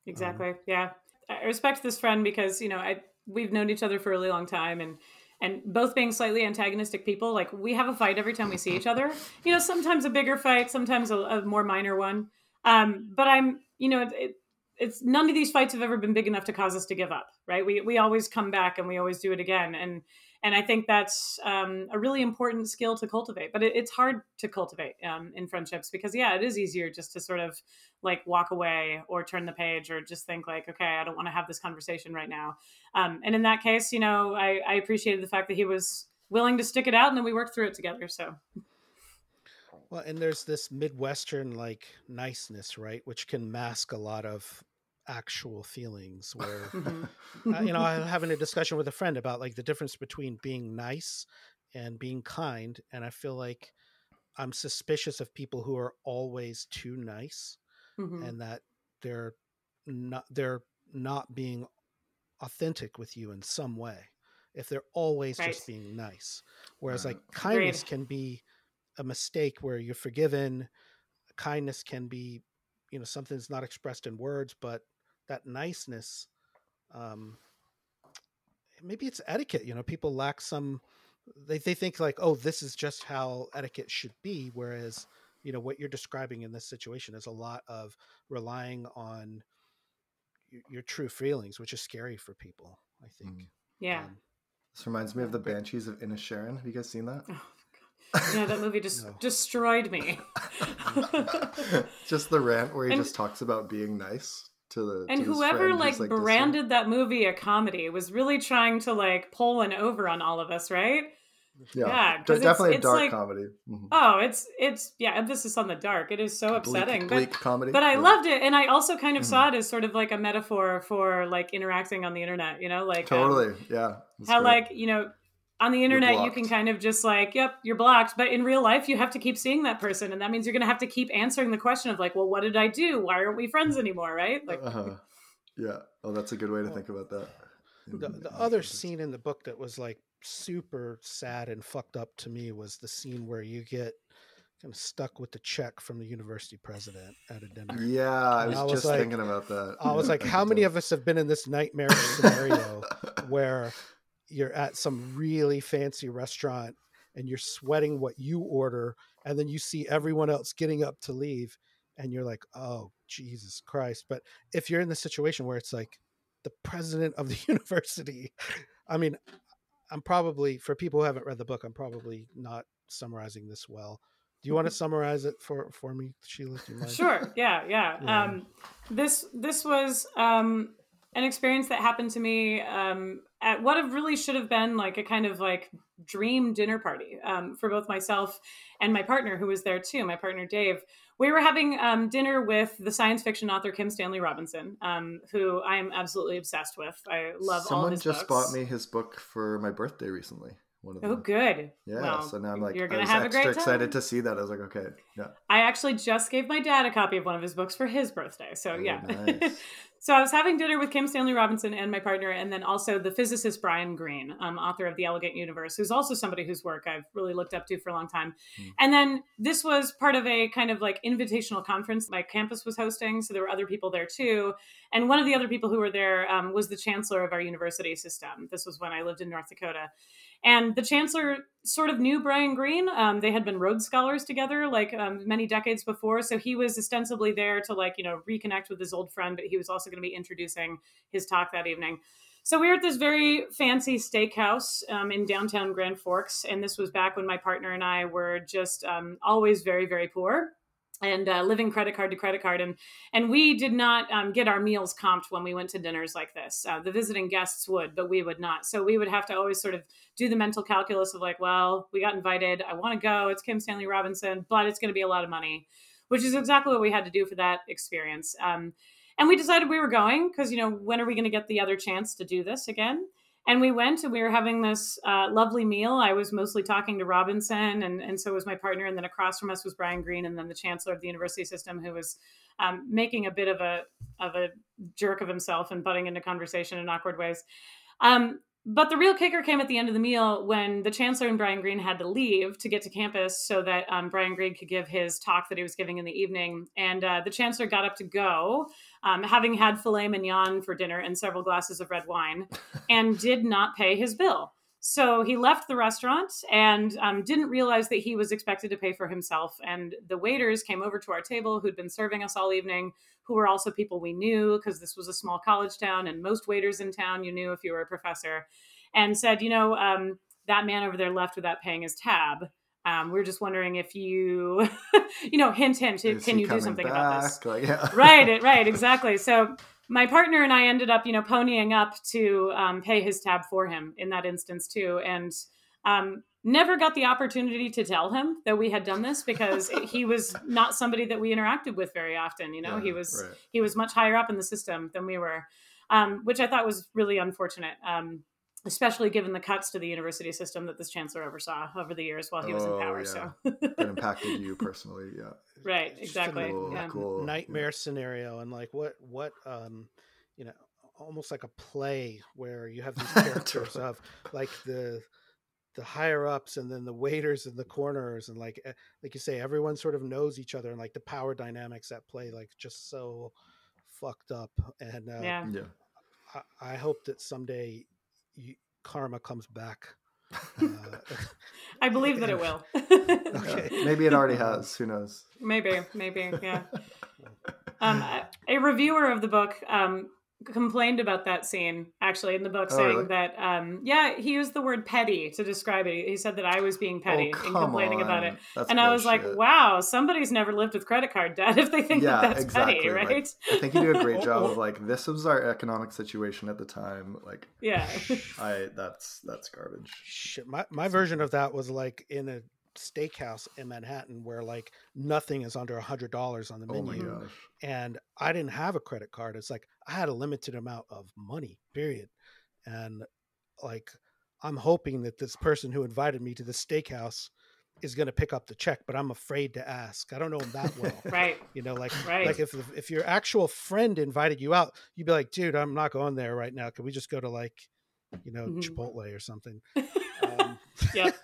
Exactly. yeah. I respect this friend because, you know, I we've known each other for a really long time and and both being slightly antagonistic people, like we have a fight every time we see each other. You know, sometimes a bigger fight, sometimes a, a more minor one. Um, but I'm, you know, it, it, it's none of these fights have ever been big enough to cause us to give up, right? We we always come back and we always do it again, and and I think that's um, a really important skill to cultivate. But it, it's hard to cultivate um, in friendships because yeah, it is easier just to sort of like walk away or turn the page or just think like, okay, I don't want to have this conversation right now. Um, and in that case, you know, I, I appreciated the fact that he was willing to stick it out and then we worked through it together. So well and there's this midwestern like niceness right which can mask a lot of actual feelings where uh, you know, I'm having a discussion with a friend about like the difference between being nice and being kind, and I feel like I'm suspicious of people who are always too nice Mhm. and that they're not they're not being authentic with you in some way if they're always just being nice. Whereas Right. like kindness can be a mistake where you're forgiven. Kindness can be, you know, something that's not expressed in words, but that niceness, um, maybe it's etiquette. You know, people lack some. They they think like, oh, this is just how etiquette should be. Whereas, you know, what you're describing in this situation is a lot of relying on your, your true feelings, which is scary for people. I think. Mm. yeah. Um, This reminds me of the Banshees of Inisherin. Have you guys seen that? Yeah, that movie just No. destroyed me. just the rant where he And- just talks about being nice to the and to whoever like, distant. branded that movie a comedy was really trying to like pull one over on all of us, right? yeah, yeah, it's- definitely it's a dark like- comedy Mhm. Oh, it's it's yeah, emphasis on the dark. It is so upsetting. bleak, but comedy but I Yeah. loved it, and I also kind of Mhm. saw it as sort of like a metaphor for like interacting on the internet. You know, like um, totally yeah It's how great. like you know on the internet you can kind of just like yep you're blocked. But in real life you have to keep seeing that person and that means you're going to have to keep answering the question of like well what did i do? Why aren't we friends anymore? Right? Like uh-huh. yeah. Oh that's a good way to think about that. The, the other scene in the book that was like super sad and fucked up to me was the scene where you get kind of stuck with the check from the university president at a dinner. yeah i was, I was just like- thinking about that. I was Yeah, like, how many of us have been in this nightmare scenario where you're at some really fancy restaurant and you're sweating what you order, and then you see everyone else getting up to leave, and you're like, oh, Jesus Christ. But if you're in the situation where it's like the president of the university, I mean, I'm probably, for people who haven't read the book, I'm probably not summarizing this well. Do you want to summarize it for, for me, Sheila? Do you mind? sure yeah yeah Yeah. um this this was um an experience that happened to me um at what have really should have been like a kind of like dream dinner party um, for both myself and my partner who was there too my partner dave we were having um, dinner with the science fiction author kim stanley robinson um, who i am absolutely obsessed with i love all someone his just books. bought me his book for my birthday recently one of Oh, them. good. Yeah, Well, so now I'm like, you're I gonna was have a extra great excited time. to see that. I was like, okay, yeah. I actually just gave my dad a copy of one of his books for his birthday. So Oh, yeah. nice. so I was having dinner with Kim Stanley Robinson and my partner, and then also the physicist Brian Greene, um, author of The Elegant Universe, who's also somebody whose work I've really looked up to for a long time. Hmm. And then this was part of a kind of like invitational conference my campus was hosting. So there were other people there too. And one of the other people who were there um, was the chancellor of our university system. This was when I lived in North Dakota. And the chancellor sort of knew Brian Greene. Um, they had been Rhodes Scholars together, like um, many decades before. So he was ostensibly there to, like, you know, reconnect with his old friend, but he was also going to be introducing his talk that evening. So we were at this very fancy steakhouse um, in downtown Grand Forks, and this was back when my partner and I were just um, always very, very poor and uh, living credit card to credit card. And and we did not um, get our meals comped when we went to dinners like this. Uh, the visiting guests would but we would not. So we would have to always sort of do the mental calculus of like well we got invited i want to go it's kim stanley robinson but it's going to be a lot of money which is exactly what we had to do for that experience. Um, and we decided we were going because you know when are we going to get the other chance to do this again and we went and we were having this uh, lovely meal. I was mostly talking to Robinson, and, and so was my partner. And then across from us was Brian Greene, and then the chancellor of the university system, who was um, making a bit of a of a jerk of himself and butting into conversation in awkward ways. Um, but the real kicker came at the end of the meal when the chancellor and Brian Greene had to leave to get to campus so that um, Brian Greene could give his talk that he was giving in the evening. And uh, the chancellor got up to go, um, having had filet mignon for dinner and several glasses of red wine, and did not pay his bill. So he left the restaurant and um, didn't realize that he was expected to pay for himself. And the waiters came over to our table who'd been serving us all evening, who were also people we knew because this was a small college town. And most waiters in town you knew if you were a professor, and said, you know, um, that man over there left without paying his tab. Um, we're just wondering if you, you know, hint, hint, Is can you do something about this? Like, yeah. right right exactly so my partner and i ended up you know ponying up to um, pay his tab for him in that instance too and um, never got the opportunity to tell him that we had done this because he was not somebody that we interacted with very often you know he was right. he was much higher up in the system than we were um, which i thought was really unfortunate um, especially given the cuts to the university system that this chancellor oversaw over the years while he was in Oh, power yeah. so It impacted you personally, yeah. right It's exactly Cool, yeah. cool. nightmare scenario and like what what um you know almost like a play where you have these characters of like the the higher ups and then the waiters in the corners and like eh, like you say everyone sort of knows each other and like the power dynamics at play like just so fucked up and uh, yeah Yeah. I, I hope that someday you, karma comes back uh, I believe that it will. Okay. Yeah. Maybe it already has. Who knows? maybe, maybe, yeah. Um, a- a reviewer of the book um, complained about that scene actually in the book, Oh, saying really? that um, yeah, he used the word petty to describe it. He said that I was being petty oh, in come complaining about it. That's and I was like, wow, somebody's never lived with credit card debt if they think Yeah, that that's exactly, petty, like- right? I think you do a great job of like this was our economic situation at the time. Like yeah. I that's that's garbage. Shit, my, my version of that was like in a steakhouse in Manhattan where like nothing is under a hundred dollars on the Oh my menu. gosh. and I didn't have a credit card. It's like I had a limited amount of money, period. And like I'm hoping that this person who invited me to the steakhouse is going to pick up the check, but I'm afraid to ask. I don't know him that well. right. You know, like Right. like if if your actual friend invited you out, you'd be like, dude, I'm not going there right now. Can we just go to like, you know, Mhm. Chipotle or something? Um, Yep.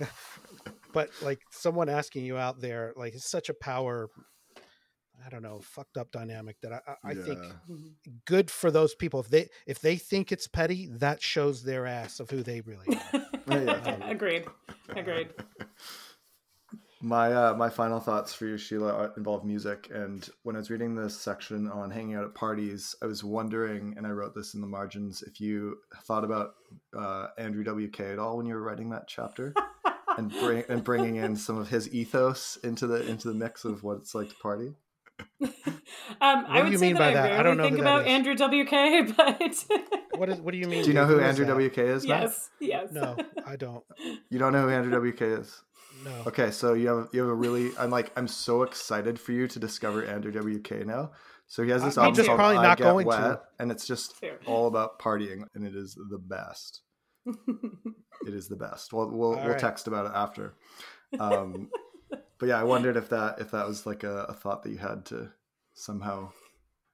but like someone asking you out there, like it's such a power. I don't know, fucked up dynamic that I, I, I think Yeah. Mhm. good for those people. If they if they think it's petty, that shows their ass of who they really are. yeah. Agreed. Agreed. My uh, my final thoughts for you, Sheila, involve music. And when I was reading this section on hanging out at parties, I was wondering, and I wrote this in the margins, if you thought about uh, Andrew WK at all when you were writing that chapter, and bring and bringing in some of his ethos into the into the mix of what it's like to party. Um, I do would you say mean that by I that? I rarely don't know think who about is. Andrew WK, but What is what do you mean? Do you know who, who is Andrew that? WK is? Matt? yes, yes. No, I don't. You don't know who Andrew WK is. No. Okay, so you have you have a really I'm like I'm so excited for you to discover Andrew WK now. So he has this I'm album just called probably I not Get going to. Wet, and it's just Fair. all about partying, and it is the best. it is the best. We'll we'll, we'll right. text about it after. Um, but yeah, I wondered if that if that was like a, a thought that you had to somehow.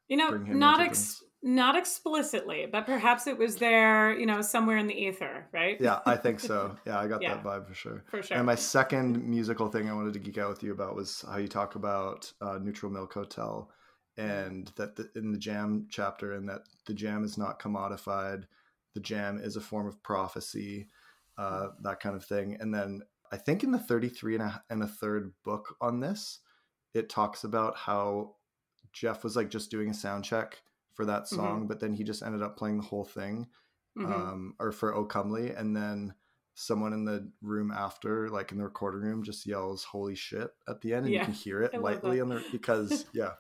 You know, Bring him not ex- not explicitly, but perhaps it was there, you know, somewhere in the ether, right? Yeah, I think so. Yeah, I got Yeah. that vibe for sure. For sure. And my second musical thing I wanted to geek out with you about was how you talk about uh, Neutral Milk Hotel, and that the, in the Jam chapter, and that the Jam is not commodified. The Jam is a form of prophecy, uh, that kind of thing. And then I think in the 33 and a, and a third book on this, it talks about how Jeff was like just doing a sound check for that song, but then he just ended up playing the whole thing Mhm. um, or for O and then someone in the room after, like in the recording room, just yells "Holy shit!" at the end, and Yeah, you can hear it I lightly on the because yeah,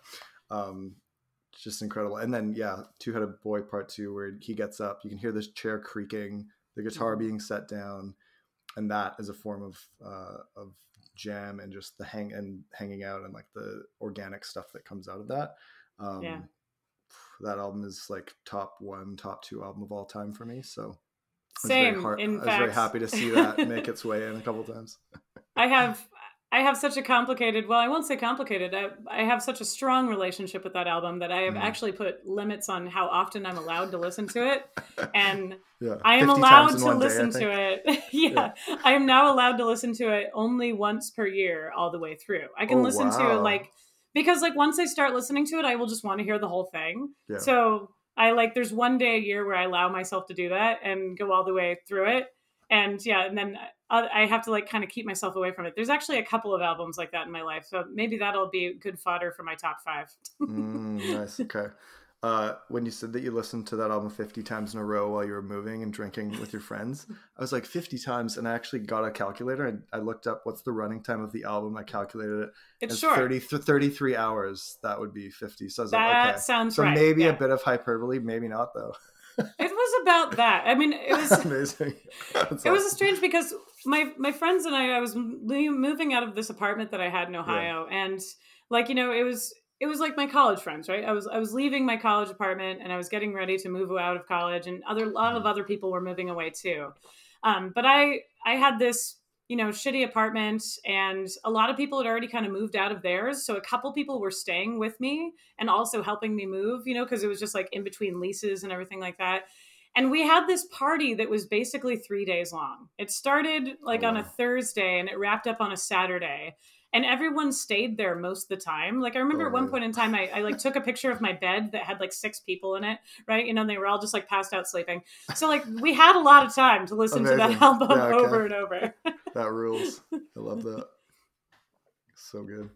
um, it's just incredible. And then yeah, Two Headed Boy Part Two, where he gets up, you can hear this chair creaking, the guitar Mhm. being set down, and that is a form of uh, of jam and just the hang and hanging out and like the organic stuff that comes out of that. Um, Yeah. That album is like top one, top two album of all time for me. So I was Same. very hard- I was fact, very happy to see that make its way in a couple times. I have I have such a complicated well, I won't say complicated. I, I have such a strong relationship with that album that I have Mhm. actually put limits on how often I'm allowed to listen to it. And Yeah, I am allowed to one day, listen to it. yeah, I am now allowed to listen to it only once per year all the way through. I can Oh, listen to it like because like once I start listening to it, I will just want to hear the whole thing. Yeah. So I like there's one day a year where I allow myself to do that and go all the way through it. And yeah, and then I I have to like kind of keep myself away from it. There's actually a couple of albums like that in my life, so maybe that'll be good fodder for my top five. Mm, nice. Okay. Uh, when you said that you listened to that album 50 times in a row while you were moving and drinking with your friends, I was like 50 times, and I actually got a calculator and I looked up what's the running time of the album. I calculated it. It's as short. 30, th- 33 hours. That would be 50. So I was that like, okay. sounds So right. maybe yeah. a bit of hyperbole, maybe not though. It was about that. I mean, it was Amazing. That's it was strange because my my friends and I I was moving out of this apartment that I had in Ohio and like you know it was it was like my college friends right? I was I was leaving my college apartment and I was getting ready to move out of college and other a lot of other people were moving away too. Um, but I I had this you know shitty apartment and a lot of people had already kind of moved out of theirs so a couple people were staying with me and also helping me move you know because it was just like in between leases and everything like that and we had this party that was basically three days long. It started like Oh, on a. Thursday and it wrapped up on a Saturday. And everyone stayed there most of the time. Like I remember Oh, at one really? point in time, I, I like took a picture of my bed that had like six people in it, right? You know, and they were all just like passed out sleeping. So like we had a lot of time to listen to that album Yeah, okay. over and over. That rules. I love that. So good.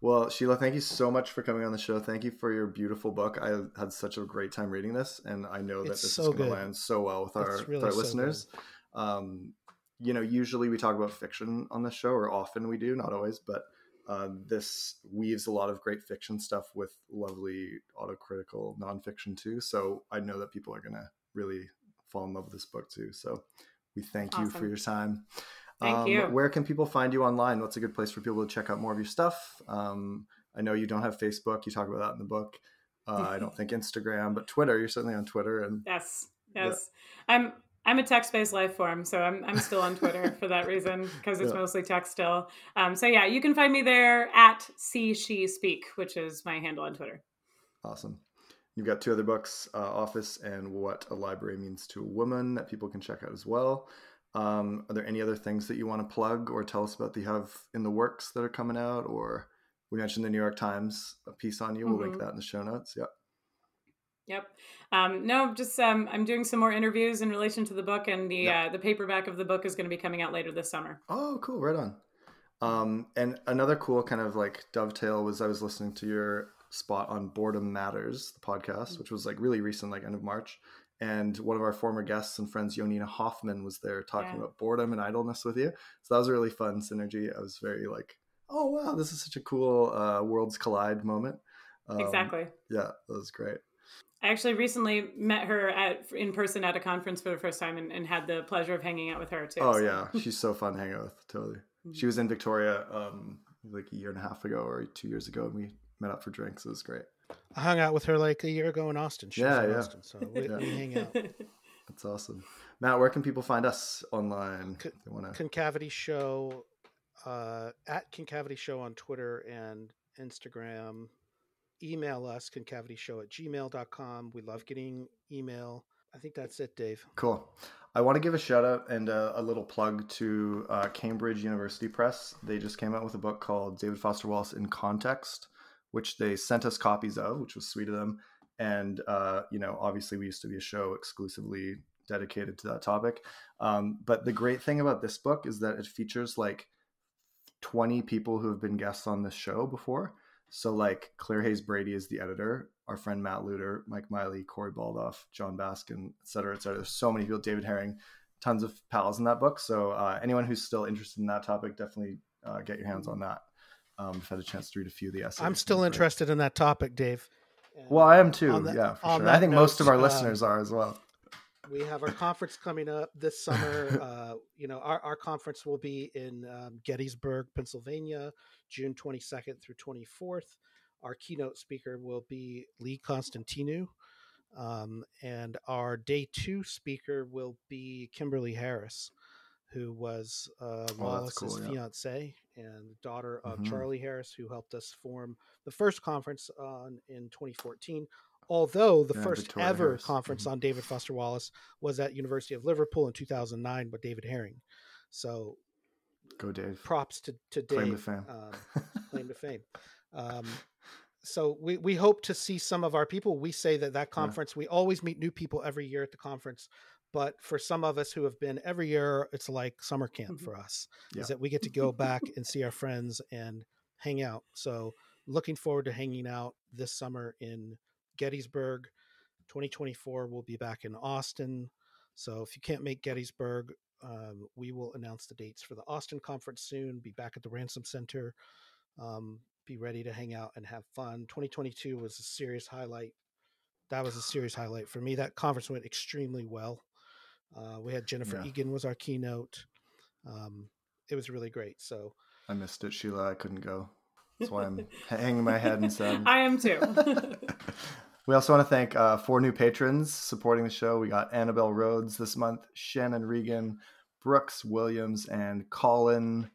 Well, Sheila, thank you so much for coming on the show. Thank you for your beautiful book. I had such a great time reading this, and I know that It's this so is going to land so well with our, It's with our so listeners. Um, you know, usually we talk about fiction on this show, or often we do, not always, but uh, this weaves a lot of great fiction stuff with lovely autocritical nonfiction too. So I know that people are going to really fall in love with this book too. So we thank you for your time. Thank you. Where can people find you online? What's a good place for people to check out more of your stuff? Um, I know you don't have Facebook. You talk about that in the book. Uh, I don't think Instagram, but Twitter. You're certainly on Twitter, and Yes, Yeah. yes. I'm I'm a text-based life form, so I'm I'm still on Twitter for that reason because it's Yeah. mostly text still. Um, so yeah, you can find me there at see she speak, which is my handle on Twitter. awesome. You've got two other books, uh, Office and What a Library Means to a Woman, that people can check out as well. Um, are there any other things that you want to plug or tell us about that you have in the works that are coming out? Or we mentioned the New York Times a piece on you. We'll link Mhm. that in the show notes. Yeah. Yep. Um, no, just um, I'm doing some more interviews in relation to the book, and the Yeah. uh, the paperback of the book is going to be coming out later this summer. Oh, cool. Right on. Um, and another cool kind of like dovetail was I was listening to your spot on Boredom Matters, the podcast, which was like really recent, like end of March. And one of our former guests and friends, Yonina Hoffman, was there talking Yeah. about boredom and idleness with you. So that was a really fun synergy. I was very like, oh, wow, this is such a cool uh, worlds collide moment. Um, exactly. Yeah, that was great. I actually recently met her at in person at a conference for the first time, and, and had the pleasure of hanging out with her too. Oh, so- yeah. She's so fun to hang out with. Totally. She was in Victoria um, like a year and a half ago or two years ago, and we met up for drinks. It was great. I hung out with her like a year ago in Austin. She Yeah, was in yeah. Austin, so we, Yeah. we hang out. That's That's awesome. Matt, where can people find us online? Con- wanna... Concavity Show uh, at Concavity Show on Twitter and Instagram. Email us, concavityshow at gmail.com. We love getting email. I think that's it, Dave. Cool. I want to give a shout out and a, a little plug to uh, Cambridge University Press. They just came out with a book called David Foster Wallace in Context, which they sent us copies of, which was sweet of them. And, uh, you know, obviously we used to be a show exclusively dedicated to that topic. Um, but the great thing about this book is that it features like 20 people who have been guests on this show before. So like Clare Hayes Brady is the editor, our friend Matt Luter, Mike Miley, Corey Baldoff, Jon Baskin, et cetera, et cetera. There's so many people, David Hering, tons of pals in that book. So uh, anyone who's still interested in that topic, definitely uh, get your hands on that. Um, I've had a chance to read a few of the essays. I'm still interested in that topic, Dave. well, I am too. yeah, for sure. I think note, most of our uh, listeners are as well we have our conference coming up this summer. Uh, you know, our, our conference will be in um, Gettysburg, Pennsylvania, June 22nd through 24th. Our keynote speaker will be Lee Konstantinou. Um, and our day two speaker will be Kimberly Harris, who was uh, oh, Wallace's cool, yeah. fiance and daughter of mm-hmm. Charlie Harris, who helped us form the first conference on in 2014 although the yeah, first Victoria ever Harris. conference mm-hmm. on David Foster Wallace was at University of Liverpool in 2009 with David Hering. So go Dave. Props to, to Dave. Claim to fame. Um, claim to fame. Um, so we, we hope to see some of our people. We say that that conference, yeah. we always meet new people every year at the conference. But for some of us who have been every year, it's like summer camp mm-hmm. for us. Yeah. Is that we get to go back and see our friends and hang out. So looking forward to hanging out this summer in Gettysburg. 2024 will be back in Austin. So if you can't make Gettysburg, um, we will announce the dates for the Austin conference soon. Be back at the Ransom Center. Um, be ready to hang out and have fun. 2022 was a serious highlight. That was a serious highlight for me. That conference went extremely well. Uh, we had Jennifer yeah. Egan was our keynote. Um, it was really great. So I missed it, Sheila. I couldn't go. That's why I'm hanging my head and sad. I am too. We also want to thank uh, four new patrons supporting the show. We got Annabelle Rhodes this month, Shannon Regan, Brooks Williams, and Colin.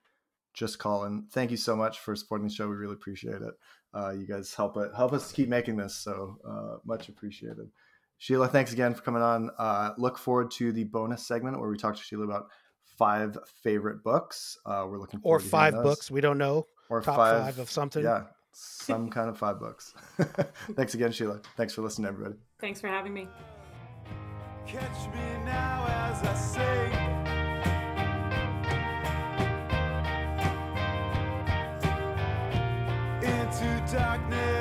Just Colin. Thank you so much for supporting the show. We really appreciate it. Uh, you guys help it help us keep making this, so uh, much appreciated. Sheila, thanks again for coming on. Uh, look forward to the bonus segment where we talk to Sheila about five favorite books. Uh, we're looking for or five books. We don't know. Or Top five, five of something. Yeah, some kind of five bucks. Thanks again, Sheila. Thanks for listening, everybody. Thanks for having me. Catch me now as I sing. Into darkness.